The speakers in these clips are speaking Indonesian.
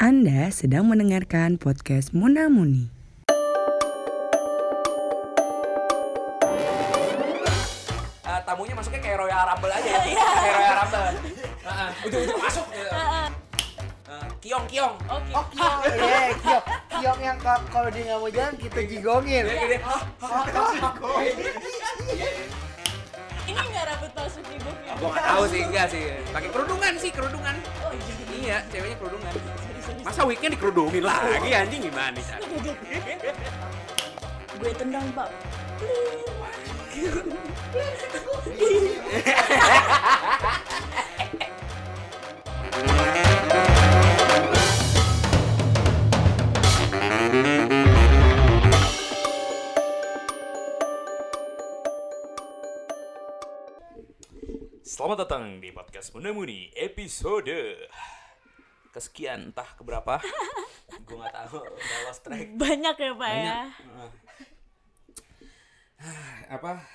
Anda sedang mendengarkan podcast Muna Muni. Eh, tamunya masuknya kayak Royal Rumble aja kayak Royal Rumble. Heeh, ujung-ujung masuk gitu. Eh, kiong kiong. Oke. Oh kiong, iya kiong, kiong yang ka- kalau dia nggak mau jalan kita jigongin. Gini, Ini ya? gua nggak tahu sih enggak sih. Pakai kerudungan sih kerudungan. Oh iya. iya ceweknya kerudungan. Masa weekend dikerudungin lagi anjing gimana sih Gue tendang pak. Selamat datang di podcast Munemuni episode kesekian entah keberapa gue nggak tahu udah lost track Banyak ya pak ya. Heeh. apa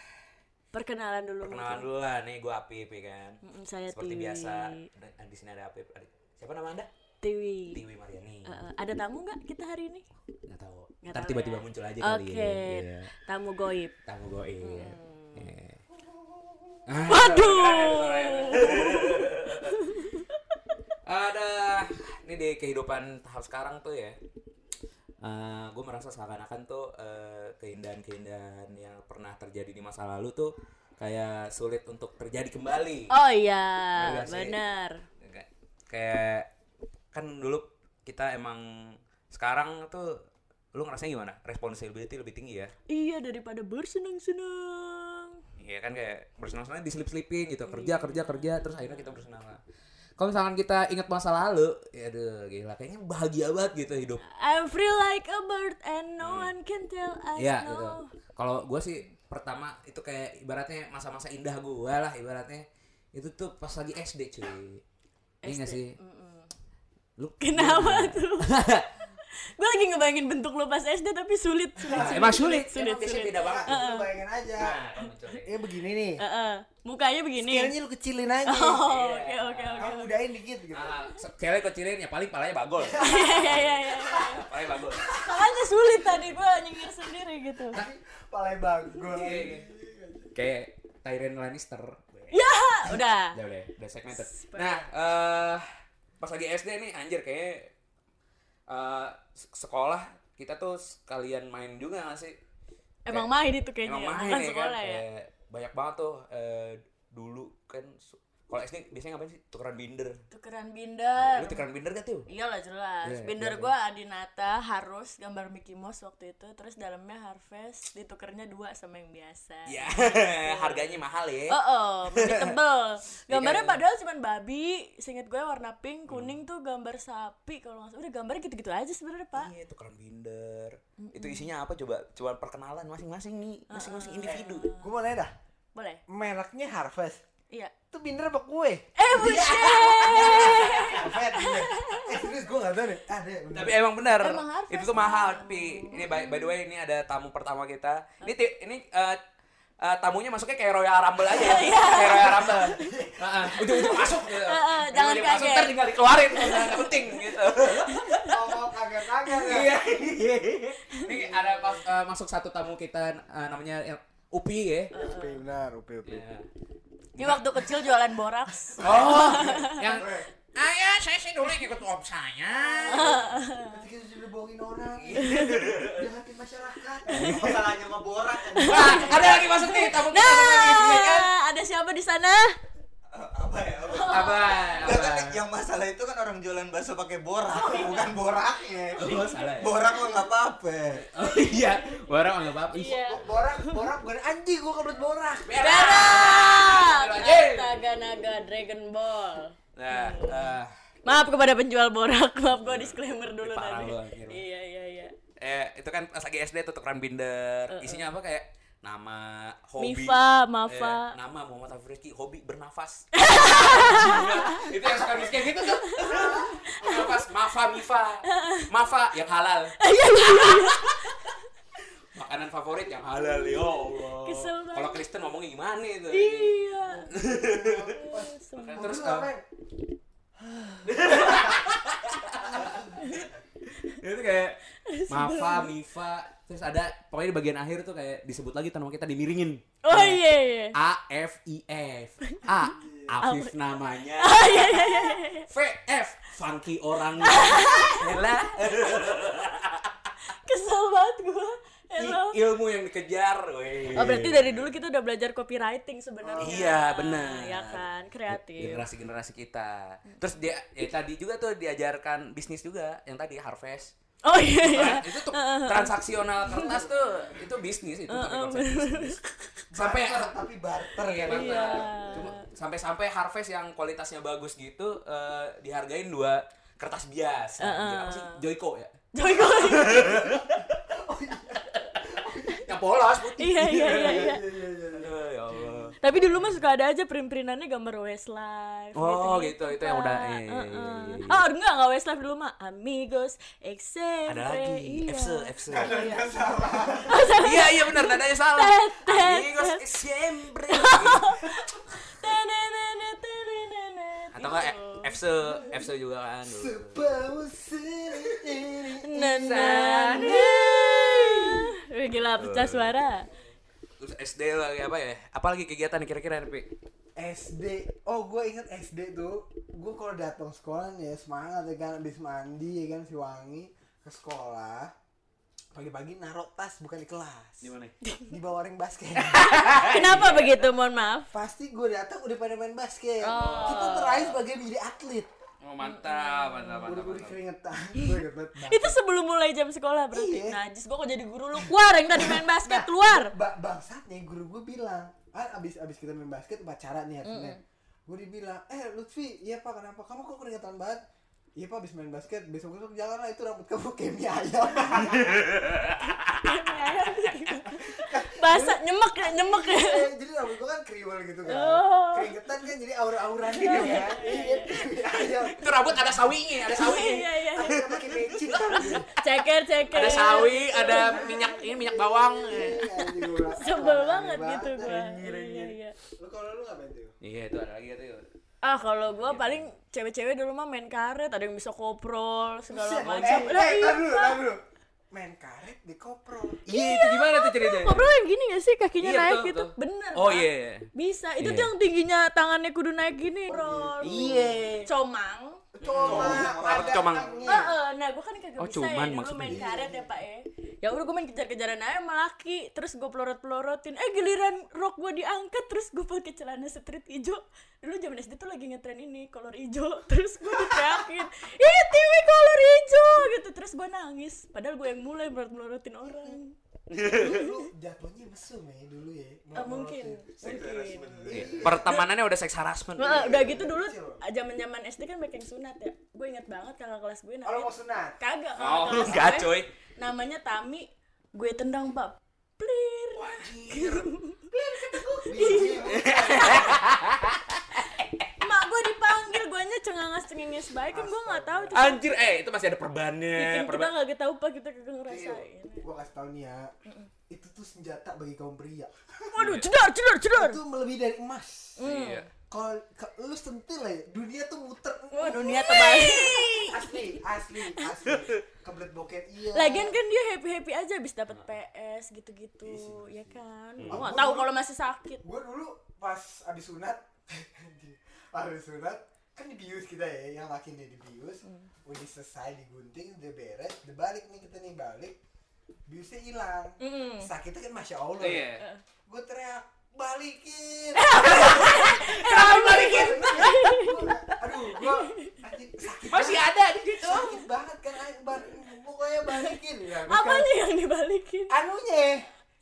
Perkenalan dulu. perkenalan dulu lah nih gue Apip ya kan Mm, saya seperti Tiwi. biasa di sini ada Apip siapa nama anda Tiwi. Tiwi Mariani eh, ada tamu nggak kita hari ini? nggak tahu Nggak ntar tahu tiba-tiba ya. muncul aja Oke. kali ya Iya. Tamu goib. tamu gue iya Waduh. ada ini di kehidupan tahap sekarang tuh ya gue merasa seakan-akan tuh eh, keindahan-keindahan yang pernah terjadi di masa lalu tuh kayak sulit untuk terjadi kembali Oh iya, benar. Kayak- kayak kan dulu kita emang sekarang tuh lu ngerasanya gimana responsibility lebih tinggi ya Iya daripada bersenang-senang. Iya kan kayak bersenang-senang diselip-selipin gitu. Kerja kerja kerja terus akhirnya kita bersenang. Kalau misalkan kita ingat masa lalu ya aduh gila. Kayaknya bahagia banget gitu hidup. I'm free like a bird and no one can tell us Iya no. gitu. Kalau gue sih pertama itu kayak ibaratnya masa-masa indah gue lah ibaratnya. Itu tuh pas lagi SD cuy. Iya nggak SD, sih? mm-mm. lu Kenapa tuh? Gue lagi ngebayangin bentuk lo pas SD tapi sulit, sulit, Nah, sulit, emang sulit sulit, biasanya sulit. beda banget Lu bayangin aja. nah nih. Ini begini nih. Heeh. Mukanya begini. Scale-nya lu kecilin aja. Oh, oke oke oke. Kamu mudahin dikit gitu. Ah, sekali kecilin ya paling palanya bagol Iya iya iya. iya. palanya bagol Makanya sulit tadi gue nyengir sendiri gitu. Palai bagol. kayak Tyrion Lannister Ya, udah. udah udah udah segmented nah eh pas lagi SD nih anjir kayak eh sekolah kita tuh sekalian main juga gak sih? Emang main itu kayaknya, emang main bukan ya kan? sekolah ya. Kayak banyak banget tuh eh, dulu kan kalau SD biasanya ngapain sih tukeran binder Tukeran binder. lu tukeran binder gak tuh Iyalah jelas. Iya, binder iya. gue Adinata harus gambar Mickey Mouse waktu itu, terus dalamnya Harvest, ditukernya dua sama yang biasa. ya harganya mahal ya Oh, oh masih tebel. Gambarnya Iya. padahal cuma babi. Seinget gue warna pink, kuning tuh gambar sapi kalau nggak salah. Udah gambarnya gitu-gitu aja sebenarnya pak. Iya, tukeran binder. Itu isinya apa coba? Coba perkenalan masing-masing nih, masing-masing individu. Gue mau nanya dah. Boleh? Mereknya Harvest. Iya. Itu binder apa kue? Eh buset. Iya. Eh serius gue gak tau ya bener. Tapi emang benar. Emang itu tuh mahal, Pi. Ini by, by the way ini ada tamu pertama kita. Ini ti- ini eh, eh, tamunya masuknya kayak Royal Rumble aja. kayak Royal Rumble. Heeh, ujung-ujung masuk gitu. Heeh, jangan Ujung-ujung masuk, kaget. ntar tinggal dikeluarin, nggak penting gitu. Ngomong kagak-kagak ya. Iya. Ini ada eh, masuk satu tamu kita eh, namanya Upi ya. Upi benar, upi upi. Iya. Ini waktu kecil jualan boraks. Oh, yang Ayah, saya sih dulu ikut om saya. Nanti kita sudah bohongin orang. Jahatin masyarakat. masalahnya ngeborak kan Wah, ada lagi masuk nih tamu kita lagi, ya kan? Nah, ada siapa di sana? Apa ya apa? Apa? Nggak, kan yang masalah itu kan orang jualan bakso pakai borak, bukan boraknya. Oh, salah ya? Borak mah nggak apa-apa. Oh iya, barang nggak apa-apa. Iya. Borak, borak bukan anjing gue kebelet borak. Berak. Anjing. Astaga naga Dragon Ball. Nah, eh, Maaf kepada penjual borak. Maaf gue disclaimer dulu tadi. Iya iya iya. eh itu kan pas lagi SD tuh tukeran binder. Isinya apa kayak nama, hobi. Mifa, Mafa. Eh, nama Muhammad Hafiz Rizky, hobi bernafas. Itu yang suka miskin gitu tuh. Bernafas, Mafa, Mifa. Mafa yang halal. Makanan favorit yang halal, ya Allah. Kalau Kristen ngomongnya gimana itu? Iya. Terus eh, itu kayak Mafa, Mifa, terus ada pokoknya di bagian akhir tuh kayak disebut lagi nama kita dimiringin. Oh iya iya. A F I F. A Afif namanya. Oh iya iya iya. V F funky orangnya. Ella Kesel banget gua. Hello. ilmu yang dikejar. weh. Oh berarti dari dulu kita udah belajar copywriting sebenarnya. Iya, benar. Ya kan, kreatif. generasi-generasi kita. Terus dia ya tadi juga tuh diajarkan bisnis juga yang tadi harvest. Oh iya iya. Tra- itu tuh transaksional kertas tuh itu bisnis itu pakai konsep bisnis. Sampai Barter, tapi barter ya kan Iya. Cuma sampai-sampai harvest yang kualitasnya bagus gitu eh, dihargain dua kertas bias. Anjir, apa sih? Joyko ya. Joyko. Yang polos putih. Iya iya iya iya. Aduh, ya Allah. Tapi dulu mah suka ada aja print-printannya gambar Westlife. Oh gitu, itu yang udah iya, iya, iya, iya, iya. Oh enggak enggak Westlife dulu mah Amigos Exemple. Ada lagi, Iya. Epse, Epse. Nadanya salah Iya iya benar nadanya salah. Amigos siempre. Atau enggak Gitu. Epse, Epse juga kan dulu. Sebawa sini Na, na, na. Wih, Gila pecah suara. Terus SD lagi apa ya? Apalagi kegiatan nih kira-kira nih, Pi? SD oh gue inget SD tuh gue kalau datang sekolah nih ya semangat ya kan habis mandi ya kan si wangi ke sekolah pagi-pagi naruh tas bukan di kelas Gimana? di bawah ring basket Kenapa begitu? Mohon maaf. pasti gue datang udah pada main basket Oh. kita terakhir sebagai menjadi atlet Oh, mantap, mantap, mantap. keringetan. Itu sebelum mulai jam sekolah berarti. Iya. Najis, gua kok jadi guru lu keluar yang tadi main basket keluar. ba bangsatnya guru gue bilang ah abis abis kita main basket upacara nih hari Senin gue dibilang eh Lutfi iya pak kenapa kamu kok keringetan banget iya pak abis main basket besok besok jangan lah itu rambut kamu kayak mie ayam Basah nyemek ya, nyemek ya. Eh, jadi rambut gue kan kriwel gitu kan Oh. keringetan kan jadi aura-aura gitu kan iya kayak mie ayam Itu rambut ada sawinya, ada sawi. Iya iya. Ada pakai mecin tapi Ceker ceker. Ada sawi, ada minyak ini minyak bawang. Iya, gua. Sebel banget gitu gua. Iya iya. lu kalau lu ngapain tuh Iya, itu ada lagi tuh. Ah kalau gua paling cewek-cewek dulu mah main karet, ada yang bisa koprol segala macam. eh, Lah eh, iya. main karet di koprol Iya, itu gimana tuh ceritanya? Koprol yang gini gak sih kakinya Iya, naik gitu? Bener. Oh Pak. iya. Bisa. Itu Iya. tuh yang tingginya tangannya kudu naik gini. Koprol. Iya. Comang. Cuma Apa tuh, Comang? Eh, eh, nah gue kan kagak Oh, bisa cuman ya dulu maksudnya. main karet ya pak ya. Ya udah gue main kejar-kejaran aja sama laki terus gue pelorot pelorotin eh giliran rok gue diangkat terus gue pakai celana street hijau dulu zaman SD tuh lagi ngetren ini kolor hijau terus gue diteriakin ih TV kolor hijau gitu. Terus gue nangis. Padahal gue yang mulai melorot melorotin orang lu jatuhnya mesum ya dulu ya. Ah, mungkin mungkin. Iya. Pertemanannya udah seks harassment. Wah, udah gitu dulu Kecil. zaman zaman SD kan banyak yang sunat ya. Gue inget banget kakak kelas gue oh namanya mau sunat? Kagak kakak Oh, kelas enggak, gue coy. namanya Tami gue tendang pak plir. Biji mak gue dipanggil gue nya cengangas cengenges baik kan gue nggak tahu Anjir, eh itu masih ada perbannya. bikin kita Perban. nggak tahu pak kita kagak ngerasain. Gua kasih tau nih ya. Itu tuh senjata bagi kaum pria. Waduh cedor cedor cedor itu melebihi dari emas. Iya. kalau lu sentil ya dunia tuh muter. Wah dunia terbalik asli asli asli. Kebelet bokep iya. Lagian kan dia happy happy aja habis dapat PS gitu gitu ya kan? Gue nggak tahu kalau masih sakit. Gue dulu pas abis sunat abis sunat kan dibius kita ya yang laki nih dibius udah selesai digunting udah beres udah balik nih kita nih balik biusnya hilang. Mm. sakitnya kan masya allah. Iya. gue teriak balikin! Kenapa balikin? aduh gue sakit Masih banget. ada di situ. sakit banget kan bar- pokoknya balikin. Ya apa nih yang dibalikin? Anunya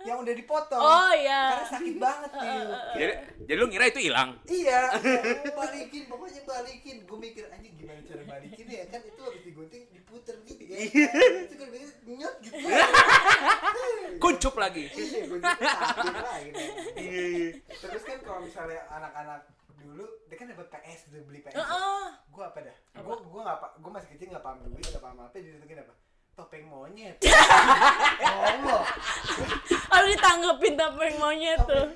yang udah dipotong oh iya karena sakit banget nih Jadi, jadi lu ngira itu hilang? Iya, iya, balikin, pokoknya balikin. Gue mikir anjing gimana cara balikin ya kan itu habis digunting diputer gitu kan. Itu kan nyot gitu. Kuncup lagi. Iya, gunting sakit lah gitu. Terus kan kalau misalnya anak-anak dulu dia kan dapat PS udah beli PS. Heeh. Gue apa dah? Gue gue nggak gue masih kecil nggak paham duit nggak paham apa ditentuin apa? Topeng monyet. Allah. Kalau ditanggepin topeng monyet tuh.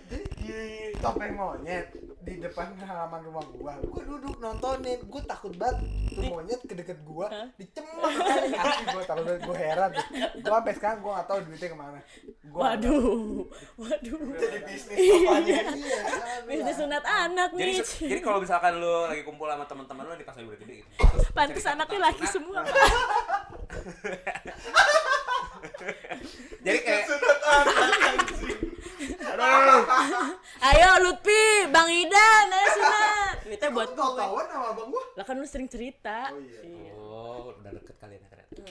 Topeng monyet di depan halaman rumah gua. Gua duduk nontonin. Gua takut banget tuh monyet ke deket gua dicemong kali. Asli gua takut banget. Gua heran tuh. Gua sampai sekarang gua gak tahu duitnya ke mana. Gua Waduh, waduh. jadi bisnis pokoknya iya. Bisnis sunat anak Jadi nih. jadi kalau misalkan lu lagi kumpul sama teman-teman lu di pas lagi udah gede gitu. Pantes anaknya laki sunat. semua. Jadi kayak Ayo Lutfi, Bang Idan, ayo sunat. Duitnya buat tau gue. tauan sama abang gua Lah kan lu sering cerita. Oh, iya. Oh, udah deket kalian ya ternyata.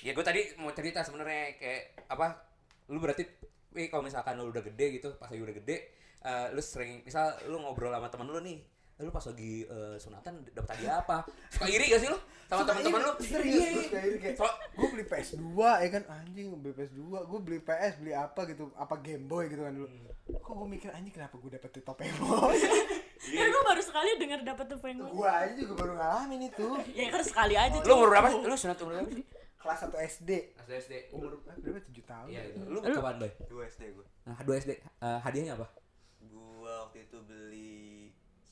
Ya gue tadi mau cerita sebenarnya kayak apa? Lu berarti Wi, kalau misalkan lu udah gede gitu, pas lagi udah gede, eh, lu sering misal lu ngobrol sama temen lu nih, lu pas lagi eh, sunatan dapet hadiah apa? Suka iri gak sih lu sama Suka temen-temen lu? serius Iya, kayak iri kayak So- gue beli PS2 ya kan anjing beli PS2 gue beli PS beli apa gitu apa Game Boy gitu kan dulu kok gue mikir anjing kenapa gue dapet topeng boy Ya gue baru sekali denger dapet topeng gue. gue aja juga baru ngalamin itu Ya kan sekali aja. Lu umur berapa? Lu sunat umur berapa sih? kelas 1 SD SD SD. umur ah, berapa 7 tahun Iya, itu. Lu kapan, Boy? Dua SD gue. Nah, 2 SD. Eh, hadiahnya apa? Gua waktu itu beli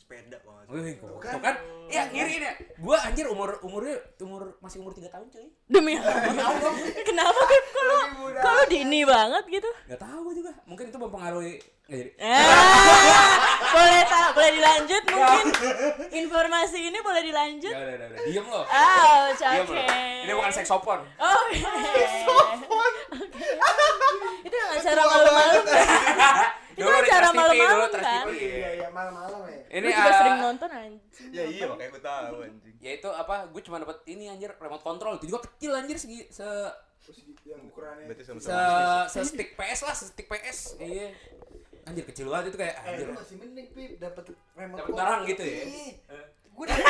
sepeda kalau nggak salah. Wih, kok Bukan. tuh kan? Iya, ngiri ini. Gua anjir umur umurnya umur masih umur 3 tahun, cuy. Demi apa? Kenapa Beb? Kalau kalau dini banget gitu? Gak tahu gua juga. Mungkin itu mempengaruhi nggak jadi. Eh, boleh tak boleh dilanjut mungkin informasi ini boleh dilanjut Udah, udah, udah, udah. Diem lo. oh oke lo. Ini bukan seksopon. oh itu yang acara malam-malam kan Itu acara malam-malam kan? Iya iya malam-malam ya Ini Gue juga ah, sering nonton anjing Ya iya makanya gue tahu anjing. Ya itu apa? Gue cuma dapat ini anjir remote control. Itu juga kecil anjir segi se terus yang ukurannya Berarti sama se, se stick PS lah, se stick PS. Iya. Anjir kecil banget itu kayak eh anjir. lu masih mending pip dapet remote Dapet barang gitu ya? gue dapet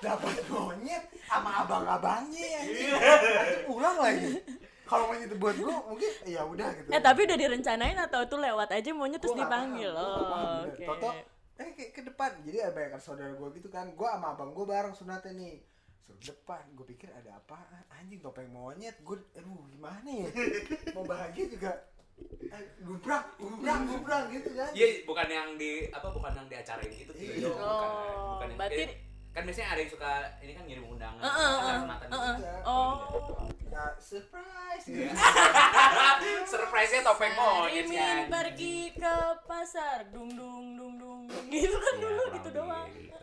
dapet monyet sama abang-abangnya ya Anjing, ulang lagi kalau monyet itu buat gue mungkin ya udah gitu eh tapi udah direncanain atau tuh lewat aja maunya terus Gua dipanggil oh oke Toto eh kayak ke depan. Jadi ada banyak saudara gue gitu kan. Gue sama abang gue bareng sunatnya nih. Suruh depan. Gue pikir ada apaan? Anjing topeng monyet. Gue aduh gimana ya? Mau bahagia juga. Eh, gubrak gubrak gubrak gitu kan. Iya, bukan yang di apa bukan yang diacarain gitu Ki. Iya. bukan. Oh, bukan yang berarti- eh, kan biasanya ada yang suka ini kan ngirim undangan Heeh, acara heeh, sunatan heeh. gitu. oh ya surprise gitu. Iya. Surprise-nya topeng monyet kan. pergi ke pasar dung dung dung dung gitu kan Iya, dulu gitu doang gitu.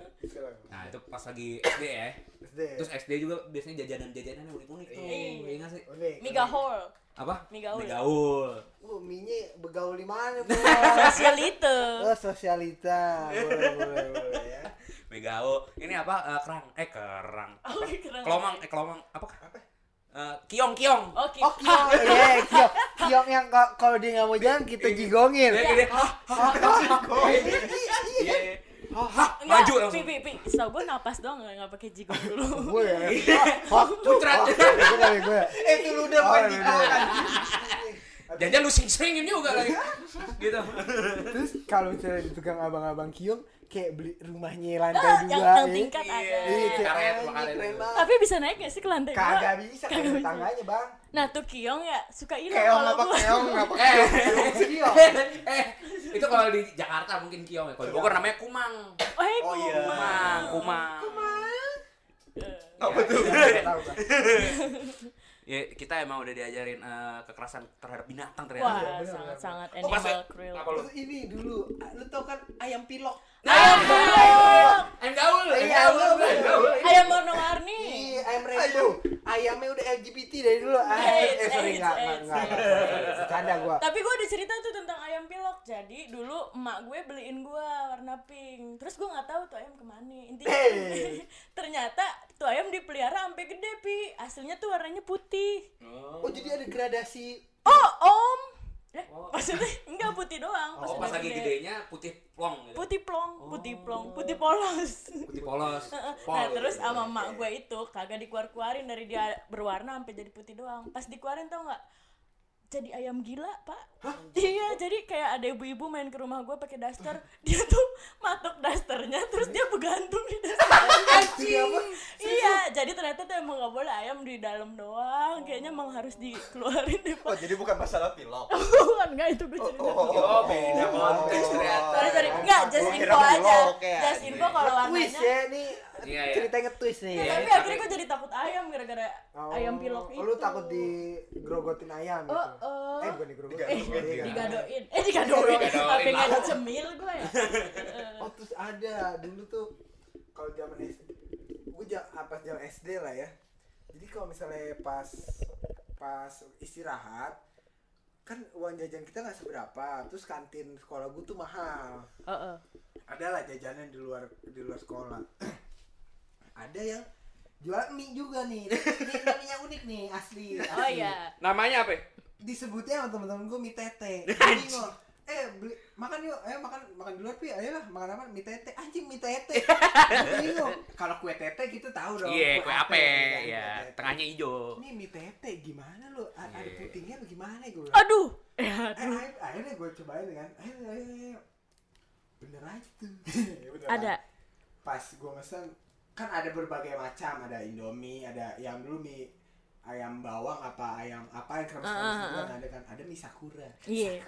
Nah, itu pas lagi SD ya. SD Terus SD juga biasanya jajanan-jajanan yang unik-unik tuh. Iya. Iya nggak sih? Unik, unik. hall Apa? Mie gaul. Mie gaul. Oh, mie begaul di mana, Bos? sosialite Oh, sosialita. Boleh, boleh, boleh ya. Mie gaul. Ini apa? Eh, kerang. Eh, kerang. oh keren Kelomang, eh kelomang apa? Eh, kiong kiong. oke Oh, kiong. Iya, kiong. Kiong yang ka- kalau dia nggak mau jalan kita jigongin. Ya Iya. iya. Hah, maju langsung. Pi, pi, pi. Setahu gue napas doang nggak nggak pakai jigong dulu. Gue ya. Hak Muncrat. Gue dari gue. Eh itu lu udah Oh, bukan iya, iya. kan. Jangan lu sing-singin juga lagi. Gitu. Terus kalau misalnya di tukang abang-abang kiong kayak beli rumahnya lantai Ah, dua yang, ya. yang tingkat Iya. ada. Iya, Karet, karet. keren banget. Tapi bisa naik gak sih ke lantai dua? Kagak bisa Kagak kayak bisa. tetangganya, Bang. Nah tuh kiong ya suka hilang Keong kalau apa gua. keong apa Eh. keong kiong. eh, itu kalau di Jakarta mungkin kiong ya. Kalau di Bogor namanya kumang. Oh, hey, Oh, iya. Kumang, kumang. Apa tuh? Ya, kita emang udah diajarin eh, kekerasan terhadap binatang Wah, ternyata. bener, sangat-sangat Oh, pas animal cruel. apa lu? Terus ini dulu, lu tau kan ayam pilok? Ayam pilok, Ayam gaul, ayam Iya, gaul, ayam ayam warna-warni. Iya, ayam rainbow. Ayamnya udah LGBT dari dulu. Ah, AIDS, eh, sorry, enggak, enggak. Bercanda gua. Tapi gue ada cerita tuh tentang ayam pilok. Jadi dulu emak gue beliin gue warna pink. Terus gue nggak tahu tuh ayam ke mana. Intinya Hey. ternyata tuh ayam dipelihara sampai gede pi. Aslinya tuh warnanya putih. Oh, jadi ada gradasi. Oh om. Eh, maksudnya enggak putih doang. Oh, pas lagi gede. gedenya putih plong gitu. Putih plong, putih plong, putih polos. Putih polos. Pol, nah gitu. terus sama emak gue itu kagak dikeluar-keluarin dari dia berwarna sampai jadi putih doang. Pas dikeluarin tau nggak? Jadi ayam gila pak. Iya jadi kayak ada ibu-ibu main ke rumah gue pakai daster. Dia tuh matok dasternya terus dia begantung di daster iya jadi ternyata tuh emang gak boleh ayam di dalam doang. Kayaknya emang harus dikeluarin deh Oh pak jadi bukan masalah pilok. bukan nggak itu gue cerita. Oh, beda konteks ternyata. sorry sorry. Nggak just info aja. just info kalau warnanya ya Iya, iya. ceritanya twist nih Ya, Iya, tapi tapi- akhirnya gue jadi takut ayam gara-gara Oh, ayam pilok itu. lu takut digrogotin ayam Oh, gitu oh. eh bukan digrogotin Eh, Digadoin. digadoin. Eh, digadoin. Digadoin. Apa nggak ada cemil gue ya? oh terus ada dulu tuh kalau zaman SD gue ja- pas zaman SD lah ya jadi kalau misalnya pas pas istirahat kan uang jajan kita nggak seberapa terus kantin sekolah gue tuh mahal Heeh. ada lah jajanan di luar di luar sekolah ada yang jual mie juga nih ini mie unik nih asli, asli. Oh iya. Namanya apa? disebutnya sama temen-temen gue mie tete bingung eh beli makan yuk eh makan makan dulu pi ayolah makan apa mie tete anjing mie tete bingung kalau kue tete kita tahu dong Iya, kue ape, kan, ya. kue tete. Tengahnya hijau. ini mie tete gimana lu A- ada Iya. putihnya bagaimana gue Aduh. Eh, akhirnya gue cobain kan ayo ayo ayo bener aja tuh Bener Ada. pas gue mesen kan ada berbagai macam ada indomie ada yang dulu mie ayam bawang apa ayam apa yang kremes kremes ah, gitu kan ah. ada kan ada mie sakura Iya.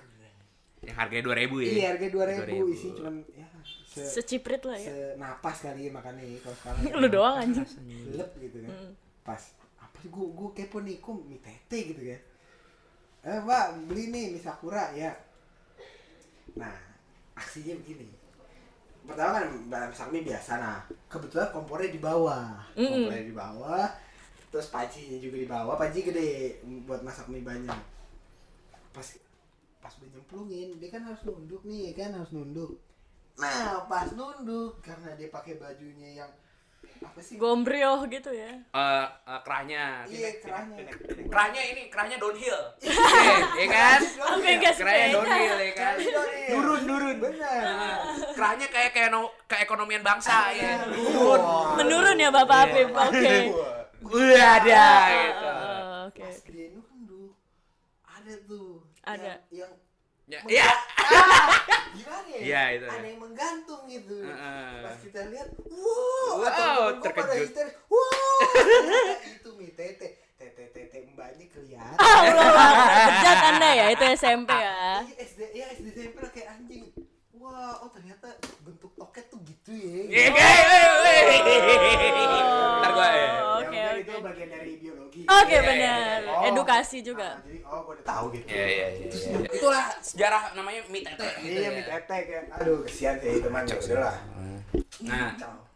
Yang harganya 2000 ya. Iya harga dua ribu 2.000. isinya cuman ya se, Seciprit lah ya. senapas kali ya makannya kalau sekarang Lu doang anjing. lep gitu kan Mm. pas apa sih gua gua kepo nih kok mie tete gitu kan eh mbak beli nih mie sakura ya nah aksinya begini pertama kan masak mie biasa nah kebetulan kompornya di bawah. Mm-mm. kompornya di bawah terus pancinya juga di bawah. Panci gede buat masak mie banyak. Pas pas udah nyemplungin dia kan harus nunduk nih kan harus nunduk. Nah pas nunduk karena dia pakai bajunya yang apa sih Gombrio gitu ya. Eh, eh, kerahnya. iya kerahnya Kerahnya ini, kerahnya downhill. Iya, iya kan? Sampai nggak Kerahnya downhill ya kan? Nurun, nurun. Benar. Kerahnya kayak kayak no, keekonomian bangsa ya. Menurun ya Bapak Afif. Oke. Gue ada gitu. Oke. Pas dia nunduk, ada tuh. Ada. Yang, Ya, yang ya. gimana ya? Iya, itu. Ada yang menggantung gitu. Heeh. Pas kita lihat, wow, Wow, atau pada terkejut. wow, itu mie tete, tete tete mbaknya kelihatan. Allah, bejat anda ya itu SMP ya. Iya SD, ya SD SMP lah kayak anjing. Wah, oh ternyata bentuk toket tuh gitu ya. Iya, kayak, weh, weh. Ntar gue Oke Iya, benar. Oh. Edukasi Ah, juga. jadi oh gue udah tahu gitu. Iya, iya, iya. iya. Itulah sejarah namanya mie tete gitu Iya, ya. mie kayak aduh kesian sih teman ya udah lah. Nah,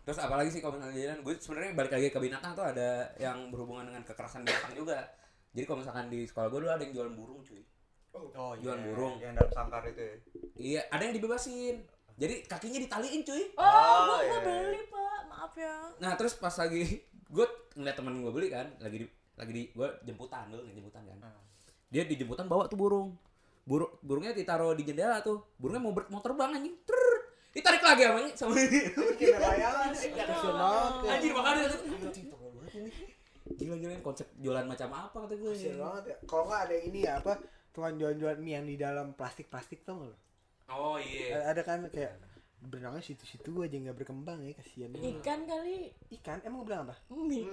terus apalagi sih kalau misalnya jalan, gue sebenarnya balik lagi ke binatang tuh ada yang berhubungan dengan kekerasan binatang juga. Jadi kalau misalkan di sekolah gue dulu ada yang jualan burung cuy. Oh Jualan burung. Yang dalam sangkar itu ya. Iya, ada yang dibebasin. Jadi kakinya ditaliin cuy. Oh, gua, iya, gua iya. beli pak, maaf ya. Nah terus pas lagi gue ngeliat temen gue beli kan, lagi di lagi di gue jemputan dulu jemputan kan. Dia di jemputan bawa tuh burung. Burung burungnya ditaruh di jendela tuh. Burungnya mau ber, mau terbang anjing. Trrr. Ditarik lagi sama sama bayangan sih, kasian banget ya. Anjir makanya tuh. Ini. Gila gila ini konsep jualan macam apa kata gue. Kasian banget ya. Kalau nggak ada ini ya apa tuan jual-jual mie yang di dalam plastik-plastik tau nggak lo? Oh iya. Ada kan kayak berenangnya situ-situ aja nggak berkembang ya kasian banget. Ikan kali. Ikan emang bilang apa? Mie.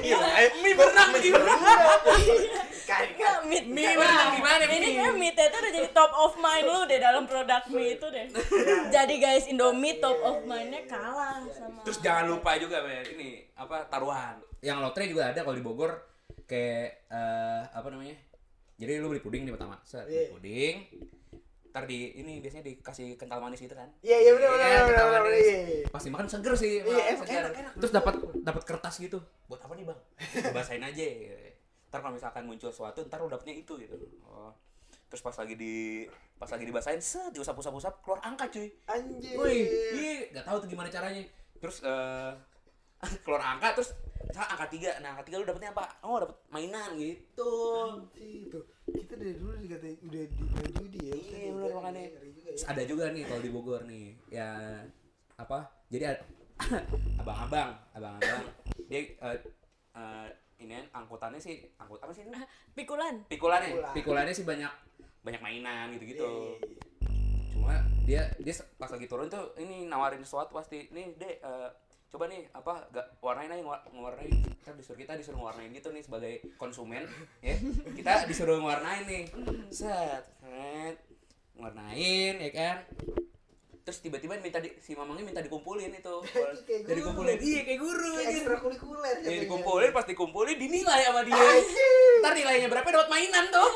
Iya, Mie berenang gimana? Enggak, mie, Mie berenang gimana, Ini mie? kayak mie itu udah jadi top of mind lu deh dalam produk mie itu deh. jadi guys, Indomie top of mind-nya kalah sama Terus jangan lupa juga men ini apa taruhan. Yang lotre juga ada kalau di Bogor kayak eh, apa namanya? Jadi lu beli puding nih pertama. Set, beli Iya. puding. Ntar di ini biasanya dikasih kental manis gitu kan. Iya iya benar Iya, benar benar benar. manis. iya. Pasti makan seger sih. Iya, enak, enak, enak. Terus dapat dapat kertas gitu. Buat apa nih, Bang? Basahin aja. Ntar kalau misalkan muncul sesuatu, ntar lu dapetnya itu gitu. Oh. Terus pas lagi di pas lagi dibasahin, set diusap-usap-usap keluar angka cuy. Anjir. Wih, iya, nggak tahu tuh gimana caranya. Terus eh keluar angka terus misalnya angka tiga, nah angka tiga lu dapetnya apa? Oh dapet mainan gitu. Tuh. Kita dari dulu dikatain udah di main judi ya. Iya Udah makanya. ya. Terus ada juga nih kalau di Bogor nih, ya apa? Jadi abang-abang, abang-abang, dia eh, eh, ini ini angkutannya sih angkut apa sih ini Pikulan. pikulannya Pikulan. pikulannya sih banyak banyak mainan gitu gitu cuma dia dia pas lagi turun tuh ini nawarin sesuatu pasti nih dek eh, coba nih apa gak warnain aja ngewarnain. Kita disuruh kita disuruh ngewarnain gitu nih sebagai konsumen ya. Kita disuruh ngewarnain nih. Set set. Ngewarnain ya kan? Terus tiba-tiba minta di, si mamangnya minta dikumpulin itu. Jadi guru. dikumpulin. Iya kayak guru Kayak ekstrakurikuler Ya, jatuhnya. dikumpulin pas dikumpulin dinilai sama dia. Ntar nilainya berapa? Dapat mainan tuh.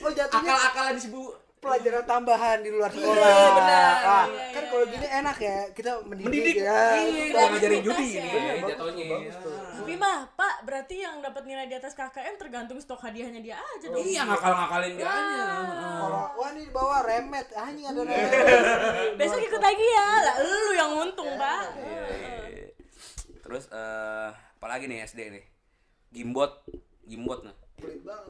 Oh jatuhnya akal-akalan si bu pelajaran tambahan di luar sekolah. Iya, benar. Ah, Iya, kan iya, kalau iya. gini enak ya, kita mendidik, mendidik ya. iya ngajarin judi ya. ini jatuhnya tuh, bagus tuh. Tapi mah, Pak, berarti yang dapat nilai di atas KKM tergantung stok hadiahnya dia aja dong. iya ngakal-ngakalin dia aja Kalau wah ini di bawah remet, anjing ada remet. Besok ikut lagi ya. Lah lu yang untung, Pak. Iya, iya, iya. terus eh apa lagi nih SD nih gimbot gimbot nah.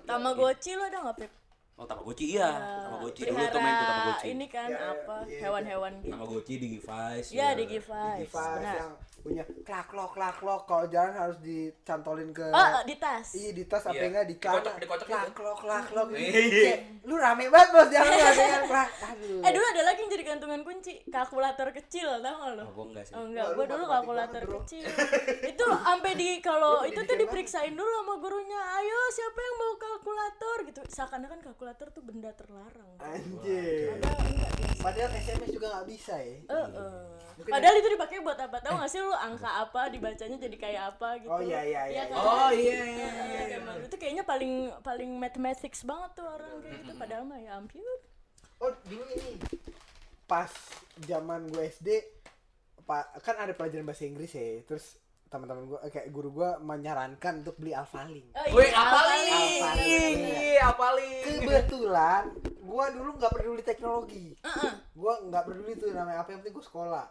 Tamagotchi lu ada nggak, Pip? Oh tamagotchi iya tamagotchi dulu tuh main tuh tamagotchi ini kan Ya, ya, apa iya, hewan-hewan gitu. tamagotchi di Givice Ya di. Device Benar. yang punya klak klok klak klok kalau jalan harus dicantolin ke Oh, di tas. iya di tas apa Iya. enggak di celana Dikocok- dikocok klak klok klak klok Iya. Lu rame banget bos jalan nggak dengan klak aduh Eh dulu ada lagi yang jadi gantungan kunci, kalkulator kecil, tau gak lo? oh gua enggak sih Oh enggak, lu gua dulu kalkulator kecil. itu sampai di kalau Lu itu tuh diperiksain dulu sama gurunya. Ayo, siapa yang mau kalkulator gitu. Seakan-akan kalkulator tuh benda terlarang. anjir Padahal SMS juga nggak bisa ya. Mungkin Padahal itu dipakai buat apa? Tahu nggak sih lu angka apa dibacanya jadi kayak apa gitu? Oh, iya, iya, iya, kan? iya. oh iya iya Iya, iya, zaman dulu tuh kayaknya paling paling mathematics banget tuh orang kayak gitu padahal mah ya ampun. oh dulu ini pas zaman gue SD kan ada pelajaran bahasa Inggris ya terus teman-teman gue kayak guru gue menyarankan untuk beli alfaling Oh, iya, Alfaling. Iya, apalin. kebetulan gue dulu nggak peduli teknologi. Heeh. gue nggak peduli tuh namanya apa yang penting gue sekolah.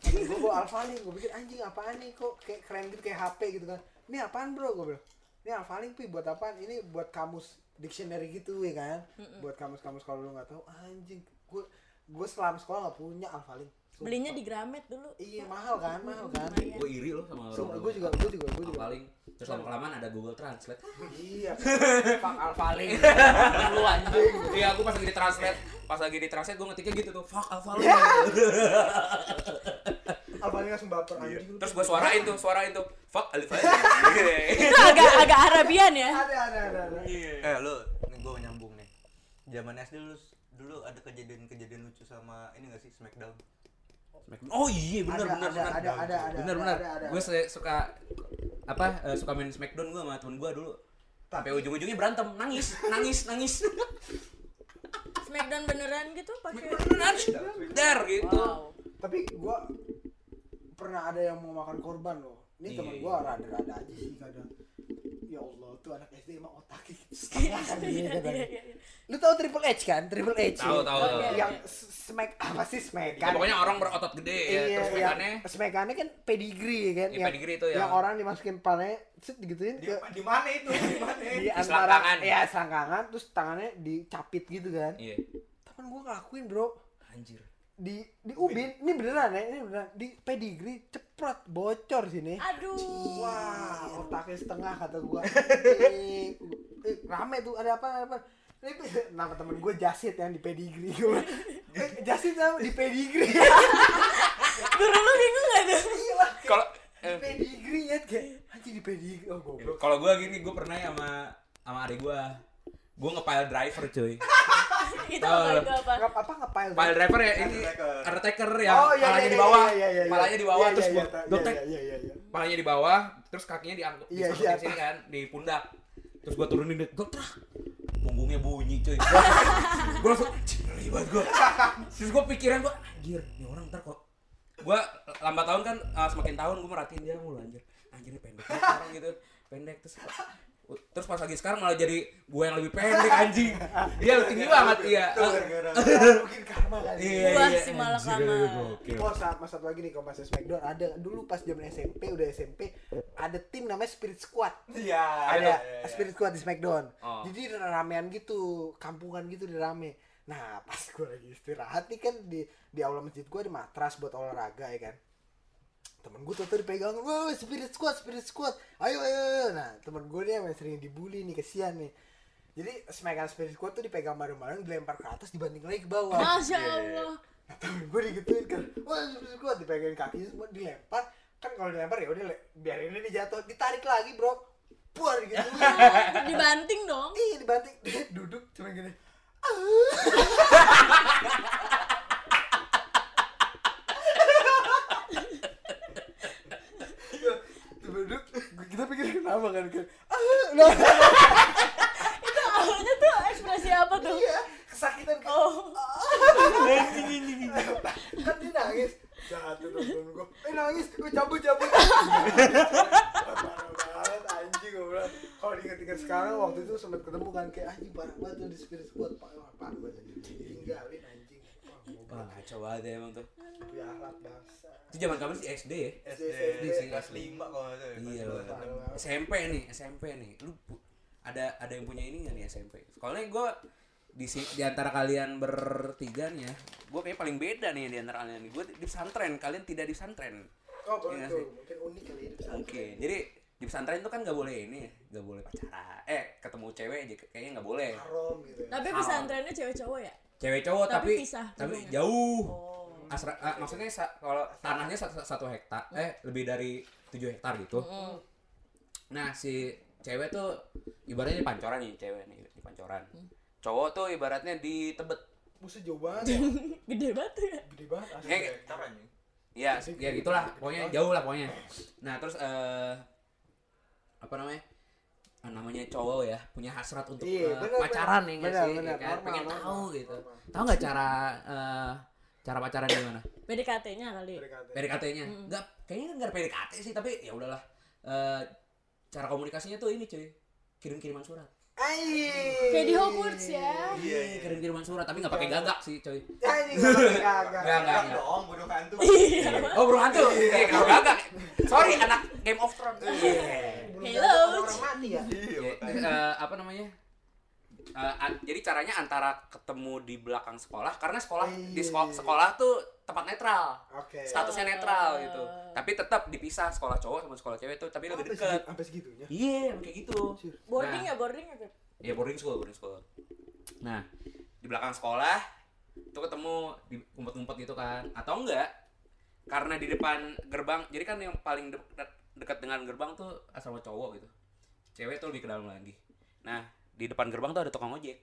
Gue bawa alfaling gue pikir anjing apaan nih? Kok kayak keren gitu kayak HP gitu kan? Ini apaan bro? Gue bilang ini alfaling pi buat apaan? Ini buat kamus dictionary gitu ya kan? Buat kamus-kamus kalau lu nggak tahu. Anjing gue gue selama sekolah nggak punya alfaling. Belinya di Gramet dulu. iya mahal kan mahal kan. Gue iri loh sama orang gue juga gue juga gue juga. Paling terus lama kelamaan ada Google Translate. Iya. Fuck alfaling lu anjing. Iya aku pas lagi di translate pas lagi di translate gue ngetiknya gitu tuh fuck alfaling alfaling langsung baper anjing. Lu. terus gue suarain tuh suarain tuh fuck alfaling Itu agak agak Arabian ya. ada ada ada ada. Eh lu, nih gue nyambung nih. Zaman SD dulu dulu ada kejadian-kejadian lucu sama ini gak sih Smackdown? Oh iya bener Ada, bener ada, bener ada, ada, ada, bener ada, bener ada, ada. gue suka apa eh, suka main Smackdown gue sama temen gue dulu. Sampai ujung-ujungnya berantem. Nangis nangis nangis. Smackdown beneran gitu? Pakai. nangis der gitu. Wow. tapi gua pernah ada yang mau makan korban loh ini Iya, teman iya. gua rada-rada aja sih kadang. Ya Allah tuh anak SD emang otaknya setengah kan dia Iya, iya, iya, iya. lu tahu Triple H kan? Triple H. Tahu, tahu, yang smack apa sih smack Ya, pokoknya orang berotot gede ya iya, terus yang mekannya smackannya kan pedigree kan? Iya, pedigree itu yang yang- orang dimasukin panahnya set digituin Di, ke di mana itu? Di mana? di antara ya selangkangan terus tangannya dicapit gitu kan. Iya. Temen gua ngelakuin bro. Anjir di di ubin ini beneran ya ini beneran. Di pedigree ceprot bocor sini. Aduh. wah otaknya setengah kata gua. Eh, eh, rame tuh ada apa ada apa? Ini nama temen gue Jasit yang di pedigree. Gue eh, Jasit sama di pedigree. Guru lu bingung gak tuh? iya. Kalau di eh, pedigree ya kayak anjing di pedigree. Oh goblok. kalau gue gini gue pernah ya sama sama adik gue gue ngepile driver cuy itu apa itu apa? Ngap, apa ngepile Pile driver ya ini. Undertaker yang oh iya palanya iya di bawah, iya, iya, palanya di bawah Iya, terus iya, gua iya, gua iya, tek, iya iya iya palanya di bawah, terus kakinya diangkut Iya, iya. di sini kan di pundak. Terus gua turunin deh, gua trak. Punggungnya bunyi cuy. gua langsung "Anjing, ngeri banget gua. Terus gua pikiran gua anjir, ini orang ntar kok gua lambat tahun kan uh, semakin tahun gua merhatiin dia mulu anjir. Anjir ini pendek orang gitu. Pendek terus terus pas lagi sekarang malah jadi gua yang lebih pendek anjing. Iya tinggi banget iya. Itu gara-gara mungkin karma Iya, Wah, iya, si anjir, malakama. gokil. Oh, sama satu lagi nih kalau masih Smackdown ada dulu pas zaman SMP udah SMP ada tim namanya Spirit Squad. Iya, ada iya, iya. Spirit Squad di Smackdown. Oh. Jadi ramean gitu, kampungan gitu di rame. Nah, pas gue lagi istirahat nih kan di di aula masjid gue ada matras buat olahraga ya kan. Temen gue tuh dipegang wah spirit squad spirit squad. Ayo ayo, ayo. nah temen gue nih yang sering dibully nih kesian nih. Jadi smackdown spirit squad tuh dipegang bareng-bareng dilempar ke atas dibanting lagi ke bawah. Masya Allah. nah, temen gue digituin kan wah spirit squad. Dipegangin kakinya semua dilempar. Kan kalau dilempar ya udah biarin ini jatuh. Ditarik lagi bro. Buar gitu. Dibanting dong. iya dibanting. Dia duduk cuma gini duduk kita kenapa kan? Nah, Itu awalnya tuh ekspresi apa tuh? iya kesakitan kan. Oh. kan dia nangis. Jatuh tuh temen gue eh nangis. Gue cabut cabut. Parah banget anjing gue bilang. Kalau diinget-inget sekarang waktu itu sempat ketemu kan kayak anjing parah banget tuh di spirit squad parah banget tinggalin anjing wah kacau banget ya emang tuh. tapi akhlak bangsa Itu zaman kapan sih SD ya? SD SD sih, kelas SD. 5 kalau nggak salah. Iya. SMP nih, SMP nih. Lu ada ada yang punya ini gak nih SMP? Soalnya gue di si- di antara kalian bertiga nih ya, gue kayak paling beda nih di antara kalian nih. Gue di, pesantren, kalian tidak di pesantren. oh Iya betul sih. mungkin unik kali ya di pesantren. Oke, jadi di pesantren tuh kan gak boleh ini, ya, gak boleh pacaran. Eh, ketemu cewek aja kayaknya gak boleh. haram gitu ya Tapi pesantrennya cewek cowok ya? Cewek cowok Tapi tapi pisah, tapi jauh. Oh. Asra, ah, maksudnya sa- kalau tanahnya satu, satu hektar, eh lebih dari tujuh hektar gitu. Nah si cewek tuh ibaratnya di pancoran nih cewek nih di pancoran. Cowok tuh ibaratnya di tebet. buset jauh banget ya Gede banget ya. gede banget asli Hektar anjing. ya ya gitulah pokoknya jauh lah pokoknya. Nah terus eh apa namanya? Namanya cowok ya punya hasrat untuk Iya, eh, bener, pacaran bener. nih nggak Bener, sih? bener. Ya kan? Normal, Pengen normal, tahu gitu. normal. Tahu nggak cara eh, cara pacaran gimana? PDKT-nya kali. PDKT. PDKT-nya nggak kayaknya nggak PDKT sih tapi ya udahlah Eh, cara komunikasinya tuh ini cuy kirim-kiriman surat Anjing. Kayak di Hogwarts ya. iya kirim-kiriman surat tapi nggak pakai gagak sih cuy Anjing gagak. Nggak, nggak, Enggak nggak. dong, bodoh hantu. oh bro hantu eh kenapa gagak sorry anak Game of Thrones iya Hello. orang mati ya. Iya, makanya. eh, apa namanya Eh, an- jadi caranya antara ketemu di belakang sekolah karena sekolah di sekolah, Iya. sekolah tuh tempat netral. Oke. statusnya netral gitu. Tapi tetap dipisah sekolah cowok sama sekolah cewek tuh tapi Oh, lebih sampai dekat segitu- Sampai segitunya. iya kayak gitu. Boarding Nah. ya boarding ya Beb? Ya boarding school, boarding school. Nah, di belakang sekolah itu ketemu di umpet-umpet gitu kan. Atau enggak karena di depan gerbang jadi kan yang paling de- de- dekat dengan gerbang tuh asrama cowok gitu. Cewek tuh lebih ke dalam lagi. Nah di depan gerbang tuh ada tukang ojek.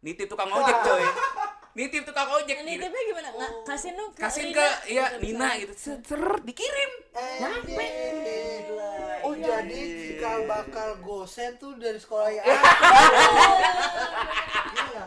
Nitip tukang ojek coy nitip tukang ojek Ini tipnya gimana? Nggak kasih dong ke kasih ke ya gitu, Nina gitu Ser- dikirim Nyampe. Oh jadi cikal bakal gosen tuh dari sekolah ya. Iya.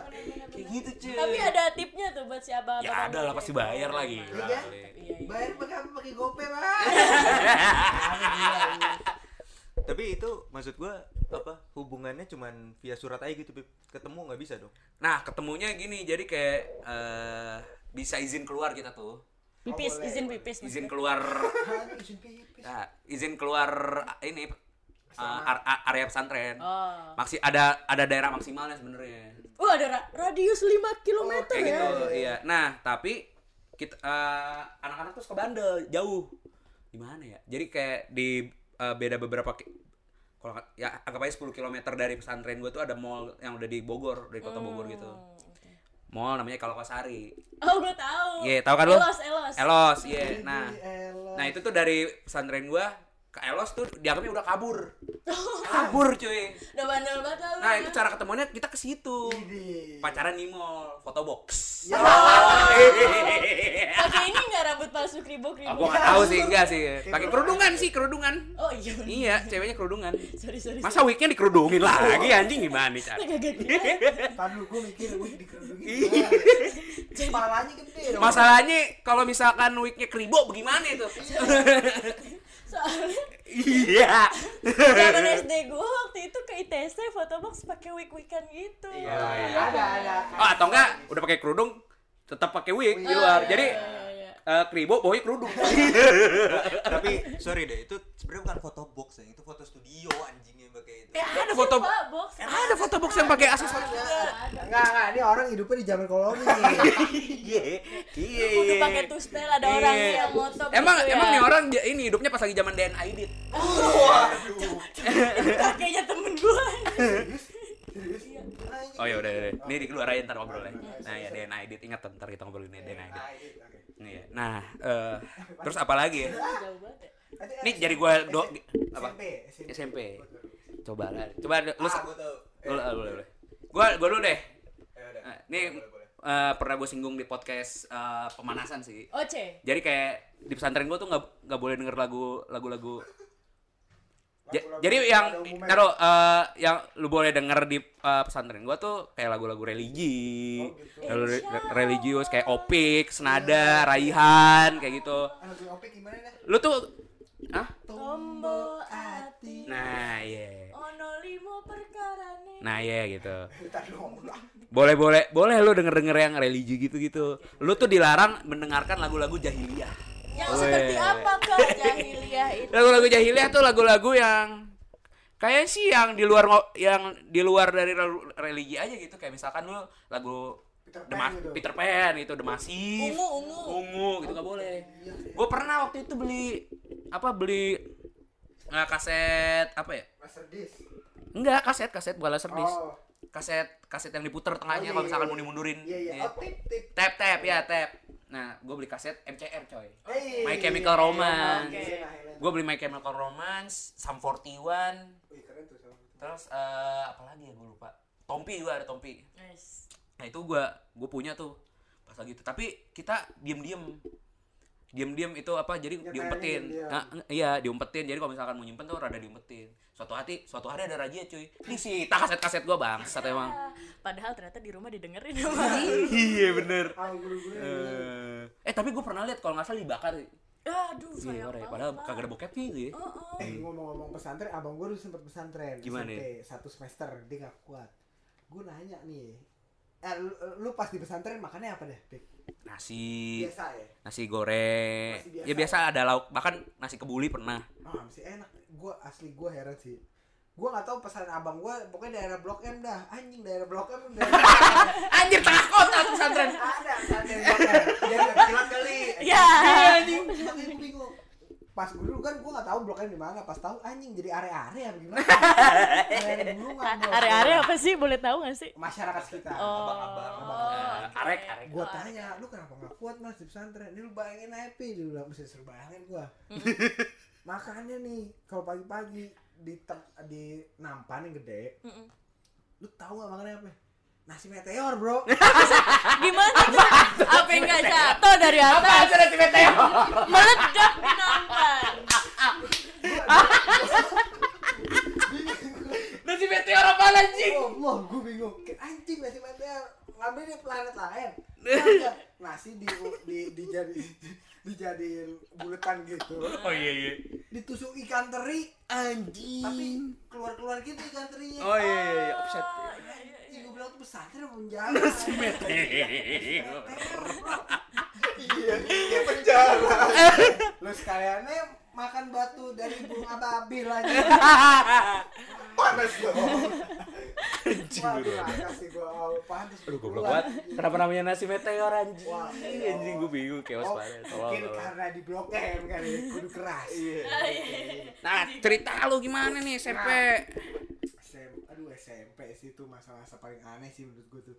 kayak gitu cuy Tapi ada tipnya tuh buat si abang ya ada lah pasti bayar lagi Iya. Iya, iya. Bayar pakai apa? Pakai GoPay, Pak. Tapi itu maksud gua apa hubungannya cuman via surat aja gitu ketemu nggak bisa dong Nah, ketemunya gini, jadi kayak eh bisa izin keluar kita tuh. Pipis, boleh, izin pipis. Izin keluar Anjing, izin pipis. nah, izin keluar ini eh, ar- ar- area pesantren. Oh. Maksi ada ada daerah maksimalnya sebenarnya. Oh, ada ra- radius 5 km Kayak ya. gitu, iya. Nah, tapi kita eh, anak-anak tuh suka bandel, jauh. Di mana ya? Jadi kayak di eh, beda beberapa kalau ya anggap aja 10 km dari pesantren gue tuh ada mall yang udah di Bogor, dari kota Bogor gitu. Mall namanya Kalokasari. Oh, gue tahu. Iya, tahu kan lu? Elos, elos. Elos, iya. Ini Nah, nah itu tuh dari pesantren gua ke Elos tuh dianggapnya udah kabur. kabur cuy. Udah bandel banget lah Nah, ya. itu cara ketemunya kita ke situ. Pacaran di mall, fotobox. Ya. Pakai ini enggak rambut palsu kribo-kribo. Oh, gua nggak tahu sih, enggak sih. Pakai kerudungan sih, kerudungan. Oh iya. Iya, ceweknya kerudungan. Sorry, sorry. Masa weekend dikerudungin lagi anjing gimana nih. Tadi gue mikir gue dikerudungin. Gede dong. Masalahnya kalau misalkan weeknya kribo bagaimana itu? Soalnya Iya. zaman SD gua waktu itu ke ITC fotobox pakai wig-wigan gitu. Iya, Ada ada. Oh, atau enggak udah pakai kerudung tetap pakai wig di Oh, luar. iya, Jadi eh, kribo bawanya kerudung. Tapi sorry deh, itu sebenarnya bukan foto box ya, itu foto studio anjingnya pakai itu. Eh ada foto box. ada foto box yang pakai aksesoris. Enggak, enggak, ini orang hidupnya di zaman koloni. Iya. Iya. Kudu pakai tustel ada orang Iya. yang moto Emang gitu ya. emang nih orang ini hidupnya pas lagi zaman DNA edit. kakeknya temen gue? Oh ya udah udah. Ini di keluar aja ntar ngobrolnya. Nah ya DNA edit ingat ntar kita ngobrolin DNA edit. Oke. Iya. Nah, eh terus apa lagi ya? ya Ini S- jadi gua do apa? SMP, SMP. Coba lah. Coba lu Ah, gua tahu. lu lu boleh boleh. Gua gua dulu deh. Ya. Nah, Ini Boleh, boleh. eh, pernah gue singgung di podcast eh, pemanasan sih. Oce Jadi kayak di pesantren gue tuh nggak nggak boleh denger lagu lagu-lagu. Ja- jadi yang umumnya. taruh eh, yang lu boleh denger di eh, pesantren gue tuh kayak lagu-lagu religi, Oh, gitu. lagu re- re- religius kayak opik, senada, raihan kayak gitu. Ah, lagu Opik gimana dah? Lu tuh, ah? Tombo ati Nah, iya. Ono limo perkara nih Nah, iya gitu. Bentar dong. Boleh boleh boleh lu denger denger yang religi gitu gitu. Lu tuh dilarang mendengarkan lagu-lagu jahiliyah. Yang Weh. seperti apa kak jahiliyah itu Lagu-lagu jahiliyah tuh lagu-lagu yang kayak sih yang di luar yang di luar dari rel- religi aja gitu kayak misalkan lu lagu Peter Pan gitu. Peter Pan gitu The Massive Ungu ungu ungu gitu nggak boleh gue pernah waktu itu beli apa beli eh, kaset apa ya Master Disc. enggak kaset kaset bukan laser disc Oh. Kaset kaset yang diputer tengahnya Oh, iya, kalau misalkan iya, mau dimundurin Iya, iya. Iya. Oh, tip, tip. tap tap ya tap nah gue beli kaset MCR coy Hey. My Chemical Romance. Oke. gue beli My Chemical Romance Sum 41 Wih, keren tuh sama. terus eh apa lagi ya gue lupa Tompi juga ada Tompi Nice. nah itu gue gue punya tuh pas lagi itu tapi kita diem diem itu apa jadi Nyetanya diumpetin diem-diem. nah, iya diumpetin jadi kalau misalkan mau nyimpen tuh rada diumpetin suatu hati suatu hari ada razia cuy ini sih tak kaset kaset gue bang satu emang Ah, padahal ternyata di rumah didengerin sama iya bener Ah, guru-guru. eh eh tapi gue pernah lihat kalau nggak salah dibakar aduh Iya, sayang ya. banget padahal kagak ada bokepnya gitu ya. Oh, oh. Eh ngomong-ngomong pesantren, abang gue dulu sempet pesantren Gimana SMP, satu semester, dia gak kuat Gue nanya nih Eh lu, lu pas di pesantren makannya apa deh, Pik? Nasi, Biasa ya? nasi goreng. Masih biasa Ya biasa ada lauk, bahkan nasi kebuli pernah. Ah masih enak, gue asli gue heran sih. Gue gak tahu pesan abang gue, pokoknya daerah Blok M dah. Anjing daerah Blok M daerah Anjir tengah kota pesantren. Ada pesantren Blok M. Dia kilat kali. Ya anjing. Makanya gue bingung pas gue dulu kan gue gak tahu blok M di mana pas tahu anjing jadi area-area apa gimana area gunungan bos. are-are apa sih boleh tahu gak sih masyarakat sekitar oh Abang-abang. oke. arek, arek. gue tanya lu kenapa gak kuat mas di pesantren ini lu bayangin happy dia bilang mesti suruh bayangin gue makannya nih kalau pagi-pagi di tem- di nampan yang gede Mm-mm. lu tahu gak makannya apa nasi meteor bro gimana sih apa yang nggak jatuh dari atas nasi meteor? meledak di nampan Nasi meteor apa anjing? Oh, mau gue bingung. Kayak anjing nasi meteor ngambil di planet lain. Nasi di di dijadi dijadiin buletan gitu. Oh iya iya. Ditusuk ikan teri anjing. Tapi keluar-keluar gitu ikan terinya. Oh iya iya, iya. offset. Anjing gue bilang tuh pesantren apa penjara. Nasi meteor. Iya, ini penjara. Lu sekaliannya makan batu dari bunga babi lagi. Panas dong. Waduh, kasih gua oh, panas. Aduh goblok banget. Kenapa namanya nasi meteor anjing? Wah, Anjing gue bingung chaos Oh, banget. mungkin karena di blok M kan ya, kudu keras. Nah, cerita lu gimana nih SMP? Aduh SMP sih itu masa-masa paling aneh sih menurut gue tuh.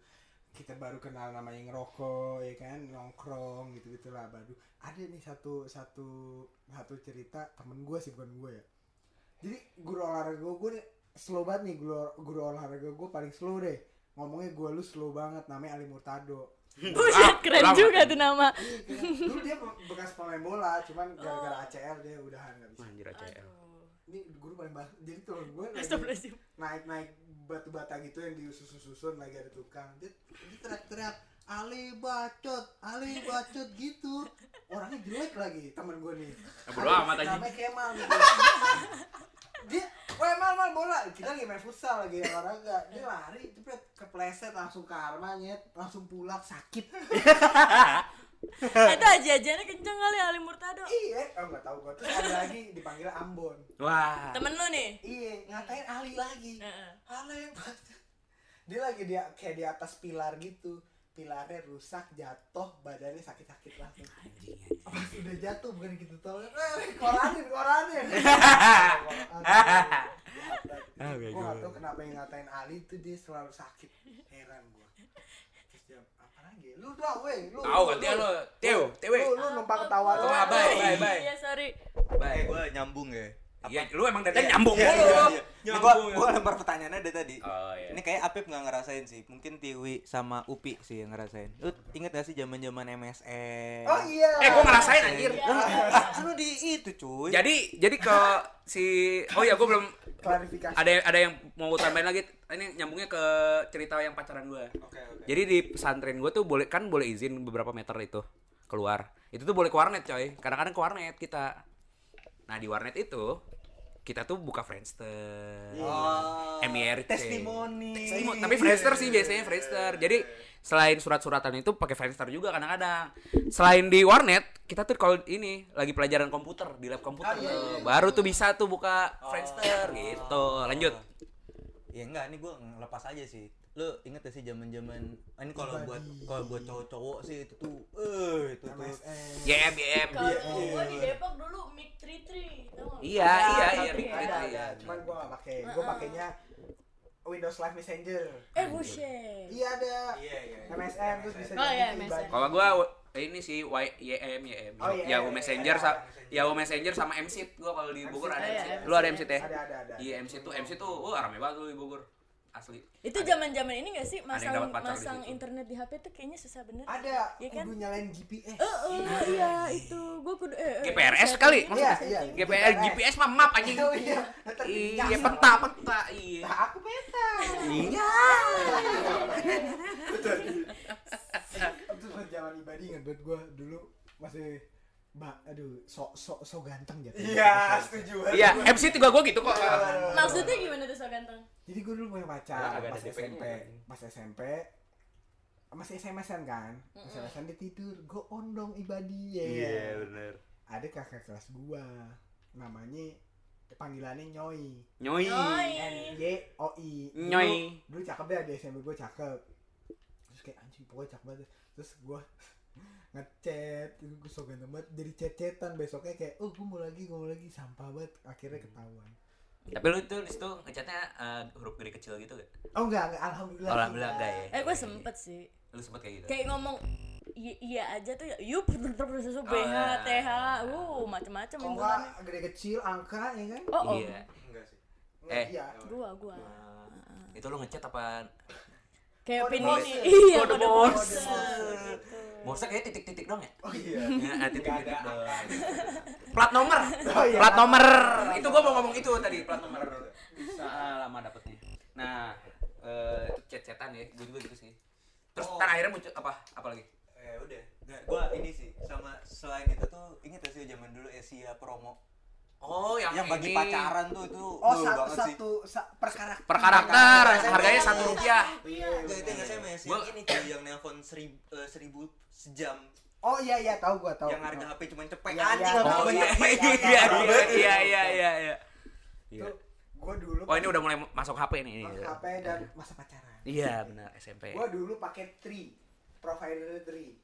Kita baru kenal namanya ngerokok ya kan, nongkrong gitu gitulah baru. Ada nih satu satu satu cerita temen gue sih bukan gue ya. Jadi guru olahraga gue nih slow banget nih guru, guru olahraga gue paling slow deh. Ngomongnya gue lu slow banget namanya Ali Murtado. Buset, keren Lama. juga tuh nama Iya, kayak- dulu dia bekas pemain bola, cuman gara-gara ACL dia udahan nggak bisa. Anjir ACL. Ini guru paling bahas. Jadi tuh gue lagi naik-naik batu bata gitu yang disusun-susun lagi ada tukang. Dia, dia teriak-teriak Ali bacot, Ali bacot gitu. Orangnya jelek lagi temen gue nih. Ya, bodo amat anjing. Namanya Kemal gitu. Dia, weh mal mal bola. Kita lagi main futsal lagi olahraga. Dia lari, cepet kepleset langsung ke armanya, langsung pulang sakit. itu aja-ajanya kenceng kali Ali Murtado iya oh nggak tahu gua terus ada lagi dipanggil Ambon Wah. temen lu nih iya ngatain Ali lagi Heeh. Ale banget. Dia lagi dia kayak di atas pilar gitu. Pilarnya rusak, jatuh, badannya sakit-sakit langsung. Pas udah jatuh bukan gitu tau. Eh, koranin, koranin. Ah, gue gak tau kenapa yang ngatain Ali itu dia selalu sakit. Heran gua. Terus dia apa lagi? Lu dong, weh. Lu. Tahu gantian lo. Teo, tewe. Lu, lu numpang ketawa doang. bye, bye, bye. iya sorry Eh, Baik. gue nyambung ya. Iya, lu emang dari nyambung Iya, mulu. iya, iya. Ini gua Nyambung. gua lempar pertanyaannya dari tadi. Oh iya. Ini kayak Apip nggak ngerasain sih. Mungkin Tiwi sama Upi sih yang ngerasain. Lu inget gak sih zaman-zaman MSN? Oh iya. Eh, gua ngerasain anjir. Ah, kan lu di itu cuy. Jadi jadi ke si oh ya gue belum Klarifikasi. ada ada yang mau tambahin lagi ini nyambungnya ke cerita yang pacaran gue. Oke, oke. Jadi di pesantren gue tuh boleh kan boleh izin beberapa meter itu keluar. Itu tuh boleh ke warnet coy. Kadang-kadang ke warnet kita. Nah di warnet itu kita tuh buka Friendster, Oh, MIRC. testimoni. Testimoni. Tapi Friendster sih biasanya Friendster. Jadi selain surat-suratan itu pakai Friendster juga kadang-kadang. Selain di warnet, kita tuh kalau ini lagi pelajaran komputer di lab komputer tuh. baru tuh bisa tuh buka Friendster gitu. Lanjut. Ya enggak, ini gua ngelepas aja sih. Lu inget gak sih zaman-zaman ah, ini kalau buat kalau buat cowok-cowok sih itu tuh eh itu tuh. YM YM. kalau gua di Depok dulu Mic 33 tau nggak? Iya, iya, iya, Three, ada. iya. Cuman gua gak pakai. Gua pakainya Windows Live Messenger. eh buset Iya ada. Iya, iya. MSN terus bisa Oh, iya, jadi MSN. Kalau gua ini sih YM YM. Oh, iya, Yahoo iya, Messenger iya, sa ada Yahoo Messenger sama MSit gua kalau di Bogor ada iya. MSit. Lu ada MSit ya? Ada ada ada. Iya MSit tuh MSit tuh wah rame banget tuh di Bogor. Asli. itu zaman zaman ini gak sih Ada yang masang dapat pacar di masang internet di HP tuh kayaknya susah bener Ada. Iya kan? Kudu nyalain GPS. Eh, eh, iya itu gua kudu eh, eh, GPRS kali Iya, maksudnya. iya. GPR GPS mah map anjing. Oh iya. Iya, peta peta iya. Nah, aku peta. Iya. Itu zaman ibadi ingat buat gua dulu masih Ba, aduh, so so so ganteng jatuh. Iya, setuju. Iya, MC juga gua gitu kok. maksudnya gimana tuh so ganteng Jadi gue dulu punya pacar ada pas. SMP, pas SMP masih SMS-an kan, SMS-an dia tidur, gue ondong ibadi ya. Iya, bener. Ada kakak kelas gua, namanya panggilannya Nyoi, Nyoi. Nyoi. N Y O I. Dulu- Nyoi. Dulu cakep deh di SMP gue cakep. Terus kayak anjing pokoknya cakep banget. Terus gue ngechat, gue so ganteng banget. Jadi chat-chatan besoknya kayak, oh gue mau lagi, gue mau lagi, sampah banget. Akhirnya ketahuan. Tapi lu tuh di situ ngechatnya eh, huruf gede kecil gitu gak? Oh enggak, enggak, alhamdulillah. Alhamdulillah enggak ya. eh gua sempet sih Lu sempet kayak gitu. kayak ngomong iya, aja tuh ya yup Oh, terus BH iya. TH uh macem-macem Kok himpunan enggak gede kecil angka ya kan? oh oh Iya. Enggak sih. Eh. Iya. gua gua Itu lu ngechat apa? Kayak Kode pin Morse. ini iya Kode Morse. Morse gitu kayak titik-titik dong ya? Oh iya. Ya, titik-titik dong. Plat nomor. Oh, iya. Plat nomor. Itu gua mau ngomong itu tadi, plat nomor. Bisa lama dapetnya. Nah, eh itu chat-chatan ya, gua juga gitu sih. Terus Oh. ntar akhirnya muncul apa? Apa lagi? Eh udah. Nah, gua ini sih sama selain itu tuh inget gak sih zaman dulu Asia promo Oh, yang, yang bagi ini. pacaran tuh itu Oh satu banget sih. satu sa- per karakter. Per karakter, harganya satu rupiah. Iya. Itu saya Messi Gua- yang ini cuy yang nelpon seribu, eh, seribu sejam Oh iya iya tahu gua tahu. yang harga HP cuma cepet Iya, anjing iya. nggak Oh iya, banyak iya, iya, iya, iya, iya, iya, iya. Itu gua dulu Oh ini udah mulai masuk HP nih. pakai HP dan masa pacaran. Iya benar SMP. Gua dulu pakai Tri, provider Tri.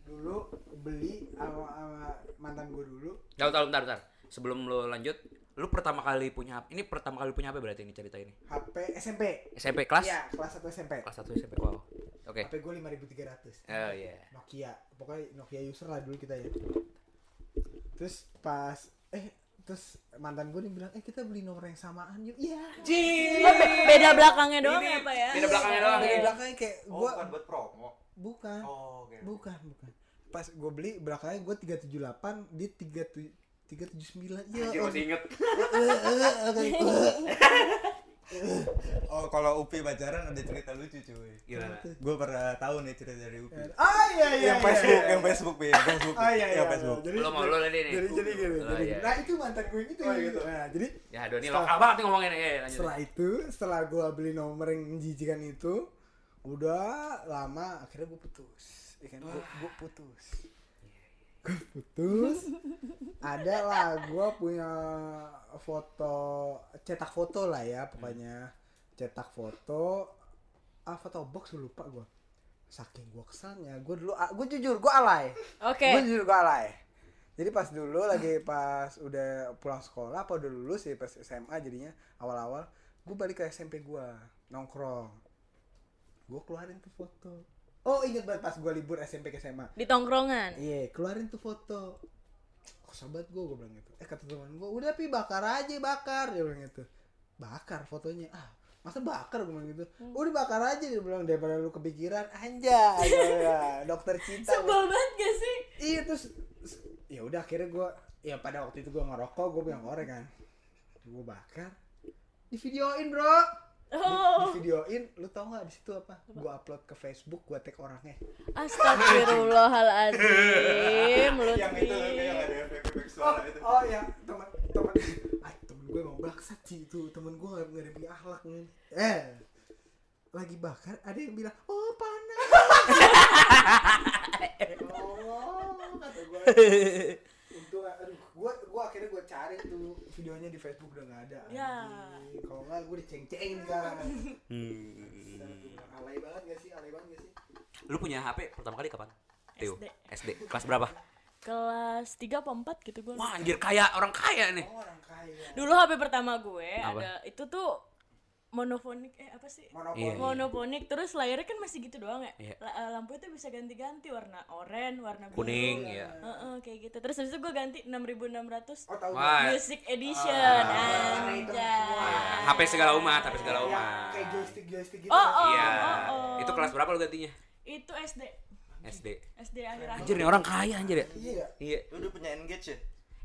Dulu beli sama, sama mantan gua dulu. Tahu tahu bentar bentar. Sebelum lo lanjut, lu pertama kali punya HP. Ini pertama kali punya HP berarti ini cerita ini. HP SMP. SMP kelas? Iya, kelas 1 SMP. Kelas 1 SMP. Wow. Oke. HP gua 5300. Oh iya. Nokia. Pokoknya Nokia user lah dulu kita ya. Terus pas eh terus mantan gue nih bilang eh kita beli nomor yang samaan yuk iya oh, be- beda belakangnya doang Ini ya pak ya beda belakangnya doang, iya. belakangnya kayak oh gue bukan buat promo bukan oh oke bukan bukan pas gue beli belakangnya gue 378 dia 37 379 ya Anjir masih inget. oh kalau Upi pacaran ada cerita lucu cuy Gimana? gue pernah tahu nih cerita dari Upi ah iya iya yang iya, Facebook iya. yang Facebook Pi yang Facebook ah iya iya yang Facebook jadi Lu mau lu nih nih. jadi jadi gini Oh, jadi iya. nah itu mantan gue gitu Oh, gitu. nah jadi Ya aduh ini lokal banget nih ngomongin. Ya, setelah itu setelah gue beli nomor yang menjijikan itu udah lama akhirnya gue putus ya kan gue putus gue putus ada lah gue punya foto cetak foto lah ya pokoknya. Cetak foto ah foto box lupa gue saking gue kesannya gue dulu gue jujur gue alay. Oke. gue jujur gue alay. Jadi pas dulu lagi pas udah pulang sekolah apa udah lulus ya pas SMA jadinya awal-awal gue balik ke SMP gue nongkrong. Gue keluarin tuh foto oh inget banget pas gue libur SMP ke SMA Di tongkrongan. iya keluarin tuh foto. Kok sahabat gue gue bilang gitu. Eh kata teman gue udah pi bakar aja bakar dia bilang gitu. Bakar fotonya? Ah masa bakar? gue bilang gitu. Udah bakar aja dia bilang daripada lu kepikiran. Anjay ya, dokter cinta Sebel banget gak sih? iya terus ya udah akhirnya gue ya pada waktu itu gue ngerokok gue bilang korek kan. Gue bakar. Di videoin bro Oh. di videoin lu tau nggak di situ apa? Gue upload ke Facebook gue tag orangnya. Astagfirullahaladzim yang itu yang ada oh, suara itu. oh ya teman teman ah, temen gue emang bangsat sih itu. Temen gue nggak nggak ada punya akhlak nih eh lagi bakar ada yang bilang oh panas. Oh kata gue untung aduh gue gue akhirnya gue cari tuh videonya di Facebook udah nggak ada Ya. Kalau nggak gue diceng-cengin sekarang Hmm. alay banget gak sih alay banget gak sih Lu punya HP pertama kali kapan? Teo. SD. SD. Kelas berapa? Kelas 3 apa 4 gitu gue Wah, anjir kaya orang kaya nih. oh, orang kaya Dulu HP pertama gue Apa? ada Itu tuh monofonik eh apa sih? monopoli Iya. Monofonik terus layarnya kan masih gitu doang ya. Iya. La- eh, lampunya tuh bisa ganti-ganti warna oranye, warna biru. Kuning, ya. Heeh, kayak gitu. Terus habis itu gue ganti 6600 oh tahu Wah. Music Edition. Ah. Anjay. HP segala umat, HP segala umat. kayak joystick joystick gitu Oh, kan? oh, Iya. oh, oh. Itu kelas berapa lu gantinya? Itu SD. SD. SD akhir-akhir. Anjir nih orang kaya anjir ya. iya Iya. lu udah punya engage ya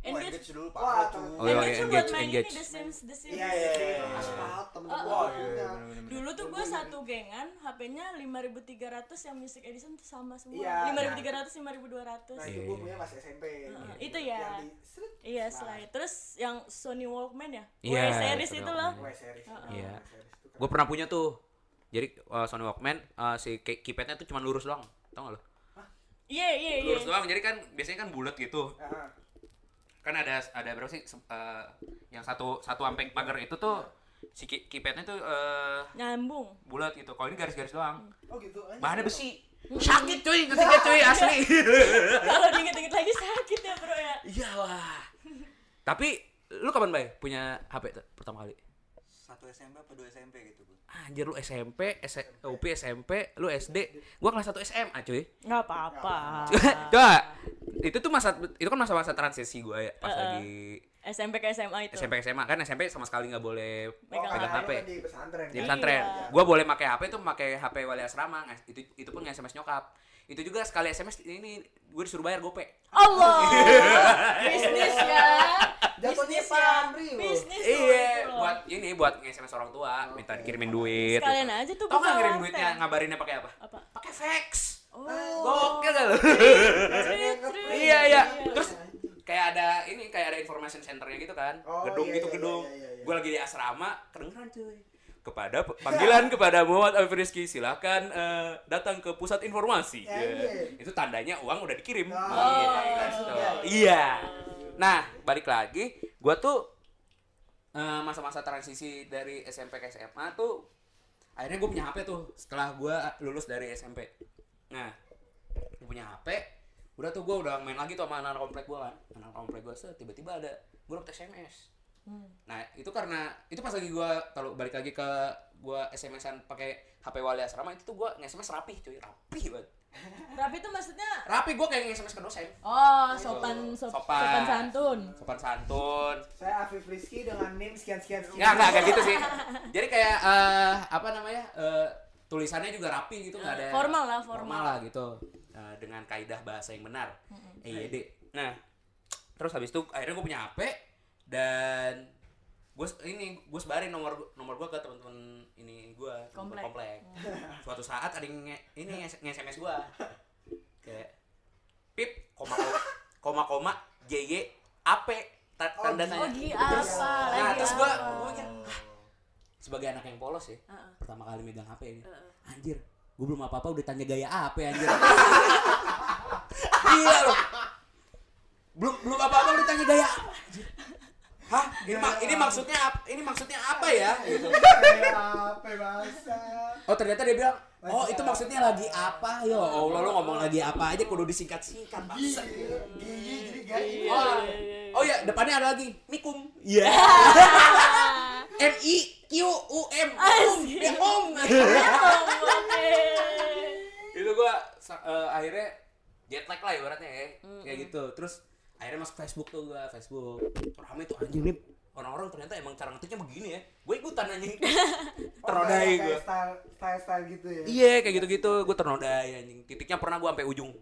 Engage. engage dulu Wah, temen- cuy Oh, iya, Engage iya, tuh engage, buat main engage. ini The Sims, The Sims. iya iya iya aspal temen Oh, gue oh. punya. Dulu tuh gue satu gengan, HP-nya 5300 yang Music Edition tuh sama semua. Iya. 5300, 5200. nah itu Iya, gue iya. punya pas SMP Heeh, itu ya. Iya, slide. Terus yang Sony Walkman ya? Iya, series itu loh. Series Iya. kan. Gue pernah punya tuh. Jadi uh, Sony Walkman uh, si key- keypadnya tuh cuma lurus doang. Tau gak lo? Iya, iya, iya. Lurus doang. Jadi kan biasanya kan bulat gitu. Ah, Kan ada ada berapa sih uh, yang satu satu ampeng pagar itu tuh si keypadnya tuh uh, Nyambung. bulat gitu. Kalau ini garis-garis doang. oh gitu anjing. Bahannya besi. Sakit cuy, ketika cuy asli. Kalau diinget-inget lagi sakit ya, Bro ya. Iya wah. Tapi lu kapan bay punya HP tuh pertama kali? satu SMP apa dua SMP gitu Anjir lu SMP, S UP SMP, lu SD. Gua kelas 1 SMA cuy. Nggak apa-apa. Coba itu tuh masa itu kan masa-masa transisi gua ya pas lagi SMP ke SMA itu. SMP SMA kan SMP sama sekali nggak boleh Megang pegang HP. kan di pesantren Di pesantren. Iya. Gua boleh pakai HP tuh pakai HP wali asrama. ngas- Itu itu pun nggak SMS nyokap. Itu juga sekali SMS ini gue disuruh bayar gope. Allah. Bisnis ya. Jatuhnya Bisnis ya. pamri. Bisnis Iya, buat ini buat nge-SMS orang tua, minta dikirimin duit. Sekalian gitu. aja tuh Tau nggak ngirim duitnya ngabarinnya pakai apa? Apa? Pakai fax. Oh. Gokil gak lu? Trit, trit. iya iya. Terus kayak ada ini kayak ada information centernya gitu kan. Oh, gedung iya, gitu iya, gedung. iya, iya, iya. Gue lagi di asrama, kedengeran cuy. Kepada panggilan kepada Muhammad Alfi Rizky silakan eh, datang ke pusat informasi. Ya, Ya. iya. Itu tandanya uang udah dikirim. Oh, Gitu. Iya. Nah, balik lagi, gua tuh eh, masa-masa transisi dari SMP ke SMA tuh akhirnya gue punya HP tuh setelah gua lulus dari SMP. Nah, gua punya HP, udah tuh gue udah main lagi tuh sama anak komplek gue kan, anak komplek gue tiba-tiba ada gue dapet SMS. Nah itu karena itu pas lagi gue kalau balik lagi ke gue SMS-an pakai HP wali asrama itu tuh gue nge-SMS rapih cuy rapih banget Tapi itu maksudnya rapi gue kayak nge-SMS ke dosen Oh, sopan sop, Sopan. sopan santun. sopan santun Saya Afif Rizky dengan NIM sekian sekian sekian. Nggak, nggak, kayak gitu sih. Jadi kayak eh, apa namanya? eh, tulisannya juga rapi gitu, nggak ada Formal lah, formal. lah gitu. Eh, dengan kaidah bahasa yang benar. EYD. Nah, terus habis itu akhirnya gue punya HP dan gue ini gue sebarin nomor nomor gue ke teman-teman ini gue Komplek. komplek. Suatu saat ada yang nge, ini nge, SMS gue kayak pip koma koma koma koma JY AP ta- tanda tanya. Oh, apa? Nah, terus mikir, "Hah, sebagai anak yang polos ya, Heeh. pertama kali megang HP ini. Anjir, gue belum apa apa udah tanya gaya apa anjir gila loh belum belum apa apa udah tanya gaya apa anjir hah ini, mak- ini maksudnya ini maksudnya apa ya? Gitu. Apa bahasa? oh ternyata dia bilang oh itu maksudnya lagi apa? Ya allah lo ngomong lagi apa aja kudu disingkat singkat bangsa. Gigi, gigi jadi gigi. oh, oh ya depannya ada lagi mikum. Iya m i q u m. Um ya om. Oke. itu gua eh, akhirnya jet lag lah ibaratnya ya kayak gitu. Terus akhirnya masuk Facebook tuh gua Facebook. Rame tuh anjing nih orang-orang ternyata emang cara ngetiknya begini ya gue ikutan anjing Oh, ternodai kayak style style style gitu ya. iya kayak gitu-gitu gue ternodai anjing titiknya pernah gua sampai ujung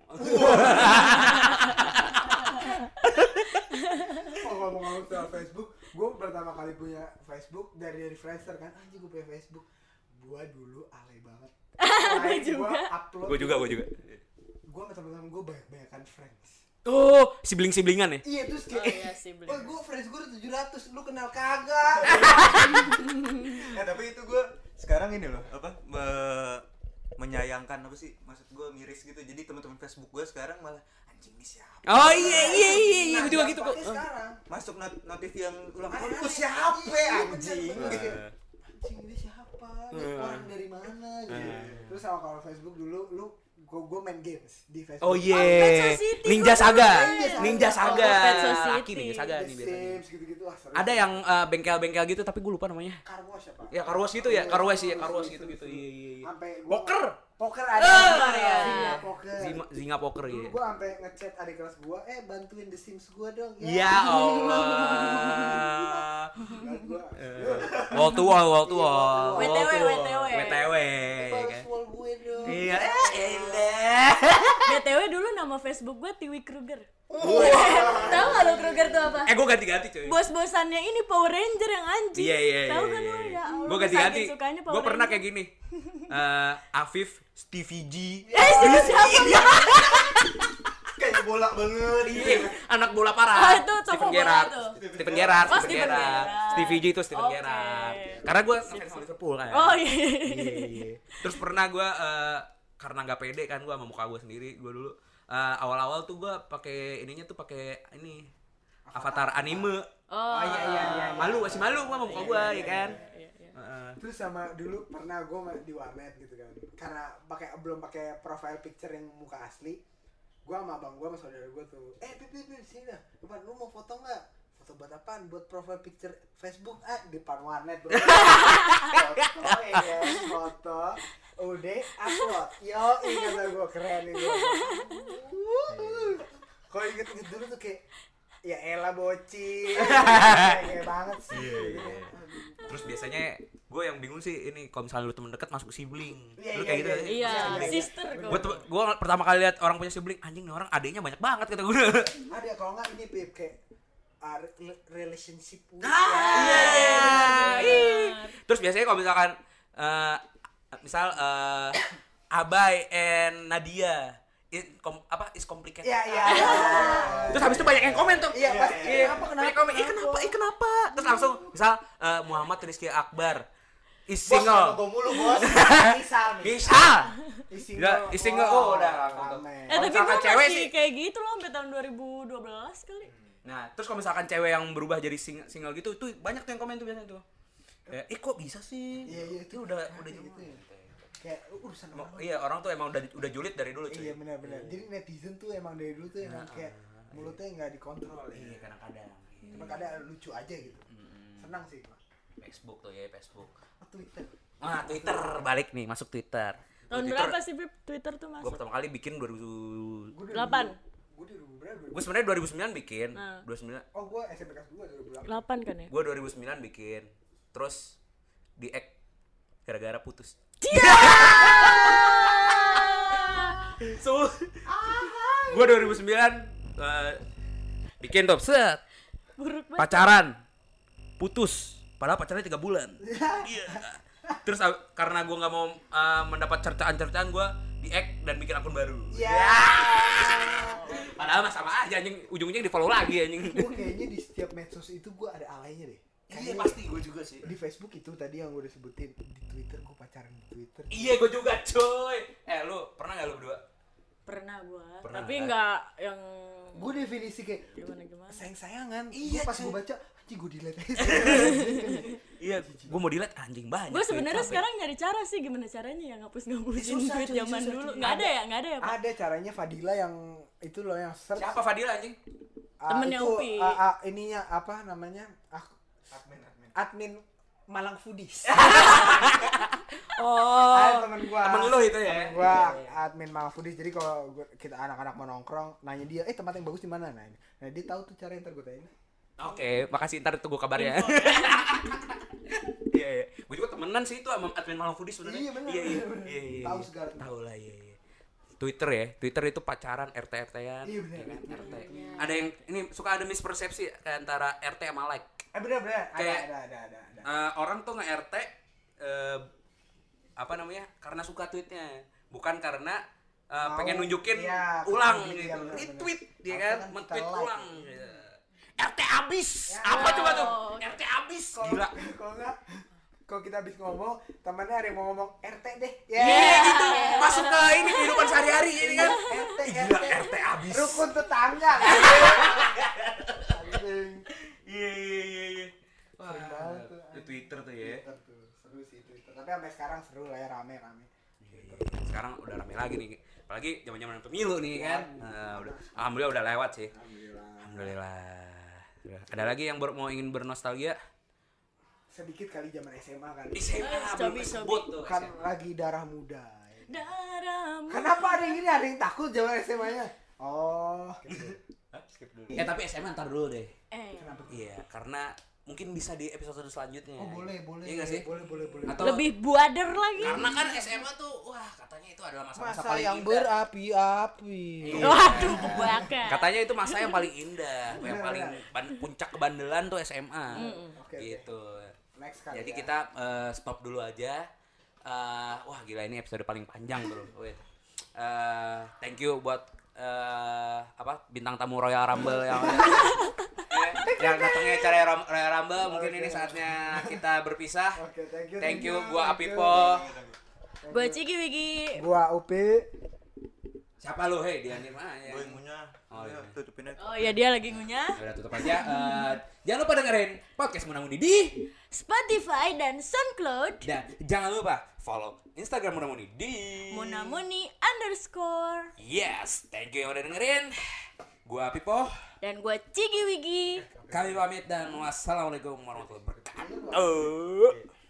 Oh ngomong-ngomong soal Facebook, gue pertama kali punya Facebook dari dari Friendster kan, anjing gue punya Facebook. Gue dulu alay banget. Like, juga. Gue juga gue juga Gue sama temen-temen gue banyak banyakan friends. Oh sibling-siblingan ya? Iya terus Oh kayak, iya sih, oh gue friends gue udah 700, lu kenal kagak? ya tapi itu gue sekarang ini loh apa me- menyayangkan apa sih maksud gue miris gitu. Jadi teman-teman Facebook gue sekarang malah anjing ini siapa? Oh iya iya iya iya Nah, gue juga gitu kok dampaknya sekarang. masuk not- notif yang ulang tahun lu aneh. siapa Iya, anjing? gitu. anjing ini siapa? Orang dari mana? Gitu terus sama kalau Facebook dulu lu gua gua main games di Facebook Oh iya, Pet Society, Ninja Saga, Ninja Ninja Saga. Saga, Oh, laki Ninja Saga nih biasanya. Sims gitu-gitu wah seru Ada yang eh, bengkel-bengkel gitu tapi gue lupa namanya. Car Wash apa Ya Car Wash gitu ya, Car Wash ya, Seru, Car Wash seru, gitu-gitu. seru. Iya iya iya. sampai gua Poker. poker ada Poker, ya. Zinga poker Zinga, Zinga poker ya. gua sampai ngechat adik kelas gua eh bantuin The Sims gua dong Ya Allah. Gua Eh, Wall to wall, wall to wall. WTW, Wall. WTW. WTW. kan. wall gue dong Iya, eh. BTW dulu nama Facebook gue Tiwi Kruger. Tahu gak lo Kruger tuh apa? Eh, gue ganti-ganti cuy. Bos-bosannya ini Power Ranger yang anjing. Iya iya iya. Tahu kan lo ya Allah. Gue ganti-ganti. Gue pernah kayak gini. Eh, Afif, Stevie G. Eh, siapa siapa? kayak bola banget Iya, anak bola parah. Oh, itu bola Gerrard. Stephen Gerrard, Oh, Stephen Gerrard. Stevie G itu Stephen Oke. Gerrard. Karena gue ngefans Liverpool kan. Oh iya. Iya, iya. Terus pernah gue eh, karena nggak pede kan gue sama muka gue sendiri, gue dulu eh, awal-awal tuh gue pakai ininya tuh pakai ini avatar anime. Oh, iya, iya, iya. Malu masih malu gue sama muka gue ya kan. Iya, iya. Heeh. Terus sama dulu pernah gue di warnet gitu kan Karena pakai belum pakai profile picture yang muka asli Gue sama abang gue sama saudara gue tuh Eh Pip Pip Pip sini dah Depan lu mau foto nggak? Foto buat apaan? Buat profile picture Facebook Ah depan warnet bro Foto ya Foto Udah upload Yo kata gue keren ini Kalau inget-inget dulu tuh kayak Ya elah bocil Kayak banget sih gitu kan. Terus biasanya gue yang bingung sih ini kalau misalnya lu temen deket masuk sibling. Iya, Lu iya, kayak gitu. iya, ya? Iya, Iya, sister gue. Gue pertama kali lihat orang punya sibling anjing nih orang adiknya banyak banget kata gue. ada kalau nggak ini pip kayak uh, re- relationship Ah, ih. Terus biasanya kalau misalkan eh, misal eh, Abai and Nadia it, kom, apa is complicated. ya ya Terus habis itu banyak yang komen tuh. Iya, pasti. Iya, Kenapa, kenapa, banyak komen, "Ih, kenapa?" kenapa? Ih, kenapa? Terus langsung misal eh, Muhammad Rizky Akbar is bos single. gue mulu bos misal nih Misal. Is is single. Oh, udah. Eh tapi gue cewek masih sih- kayak gitu loh sampai tahun 2012 kali. Nah, terus kalau misalkan cewek yang berubah jadi sing- single gitu, tuh banyak tuh yang komen tuh biasanya tuh. Kayak, "Ih, kok bisa sih?" Iya, iya, itu udah udah gitu gitu. ya. kayak urusan orang Iya, orang tuh emang udah udah julid dari dulu, cuy. iya benar-benar jadi netizen tuh emang dari dulu tuh emang kayak mulutnya nggak dikontrol Iya, ya kadang-kadang. cuma kadang lucu aja gitu senang sih gua Facebook tuh ya, Facebook. oh, Twitter Wah, Twitter balik nih, masuk Twitter. Tahun Twitter, berapa sih Pip Twitter tuh Gue masuk? pertama kali bikin 2000 Gua Delapan. Gue di Gue sebenarnya 2009 bikin. Nah. 29 oh gue SMP kelas dua dua ribu 8 kan ya? gue 2009 bikin. Terus di ek gara-gara putus. so gue 2009 eh, bikin tuh set Buruk banget. pacaran putus padahal pacarnya tiga bulan Iya. terus ah, karena gue nggak mau ah, mendapat cercaan-cercaan gue di ek dan bikin akun baru. Ya. Padahal mah sama aja anjing. Ujungnya di follow lagi anjing. Gue kayaknya di setiap medsos itu gue ada alaynya deh. Iya pasti gue juga sih. di Facebook itu tadi yang gue udah sebutin di Twitter gue pacaran di Twitter. Iya gue juga coy. Eh lu pernah gak lu berdua? Pernah gua, Pernah, tapi nggak yang gue definisi kayak gimana gimana. sayang sayangan Iya, iya pas cuy. gue baca anjing gue delete Iya. Gue mau dilihat anjing banyak. Gue sebenarnya sekarang nyari cara sih gimana caranya ya ngapus ngapusin tweet cuy, zaman dulu. cuy. Nggak ada Ada. ya, nggak ada ya pak. ada caranya Fadila yang itu loh yang search Siapa Fadila anjing? ah, Temennya itu, Upi. ah, ah, ininya apa namanya ah, admin admin admin Malang Foodies Oh. ah, temen gua Temen lu itu ya? Temen gua admin Malang Foodies jadi kalau gua- kita anak-anak mau nongkrong nanya dia eh tempat yang bagus di mana nah ini nah dia tahu tuh cara yang ntar gue tanya Oke, makasih ntar tunggu kabarnya. Iya, iya. Gue juga temenan sih itu sama admin Malang Foodies sebenarnya. Iya, Iya, iya. Iya, iya. Tahu iya. segala. Tahu lah, iya, iya. Twitter ya, Twitter itu pacaran RT RT-an. Iya, bener, kan? bener, RT. Ada yang ini suka ada mispersepsi antara RT sama like. eh bener bener ada Kayak- ada ada ada, ada. Eh, orang tuh nge RT eh, apa namanya? Karena suka tweetnya, bukan karena eh, Mau, pengen nunjukin iya, ulang gitu. iya, bener, Retweet bener. dia kan, kan men-tweet like. ulang. Iya. RT abis. Ya. Apa coba tuh? Oh. RT abis. kalau Gila. kalau enggak kalau kita habis ngomong temannya ada yang mau ngomong RT deh Iya gitu. Masuk ke ini kehidupan sehari-hari ini kan. RT Gila, RT RT abis. rukun tetangga. Iya iya iya iya. Wah, Twitter tuh ya. Twitter tuh seru sih Twitter tapi sampai sekarang seru lah ya rame rame Iya, Sekarang udah rame lagi nih. Apalagi zaman-zaman pemilu nih kan. Nah, udah alhamdulillah udah lewat sih. alhamdulillah Alhamdulillah. Ada lagi yang ber- mau ingin bernostalgia? sedikit kali zaman SMA kan Di SMA Eh, belum cobi, kesebut tuh. kan SMA. lagi darah muda ya. Darahmu. kenapa ada yang gini ada yang takut zaman SMA nya oh Eh tapi SMA ntar dulu deh. Eh, kenapa Iya, karena mungkin bisa di episode selanjutnya. oh boleh boleh Iya nggak sih? boleh boleh boleh Atau lebih buader lagi. karena kan SMA tuh wah katanya itu adalah masa-masa masa paling yang indah. berapi-api Iya. Waduh, kebakan. Katanya itu masa yang paling indah, yang paling puncak kebandelan tuh SMA. Oke, oke. Gitu. next kali Jadi ya. kita eh, stop dulu aja. Eh, wah gila ini episode paling panjang bro. Wait. Eh, thank you buat eh, apa bintang tamu Royal Rumble yang Ya, yang datangnya acara Rumble. Mungkin ini saatnya kita berpisah. Oke, thank you, Thank you, thank you, gua. Apipo. Gue Ciki Wigi. gua Upi Siapa lu? Hei, dia nih mah. gue yang punya Oh, iya. tutupin aja Oh ya dia lagi ngunyah. Udah tutup aja. Eh, jangan lupa dengerin podcast Munamuni di Spotify dan SoundCloud. dan jangan lupa follow Instagram Munamuni di Munamuni underscore. Yes, thank you yang udah dengerin. Gua Pipo. Dan gue Ciki Wigi. Kami pamit dan wassalamualaikum warahmatullahi wabarakatuh.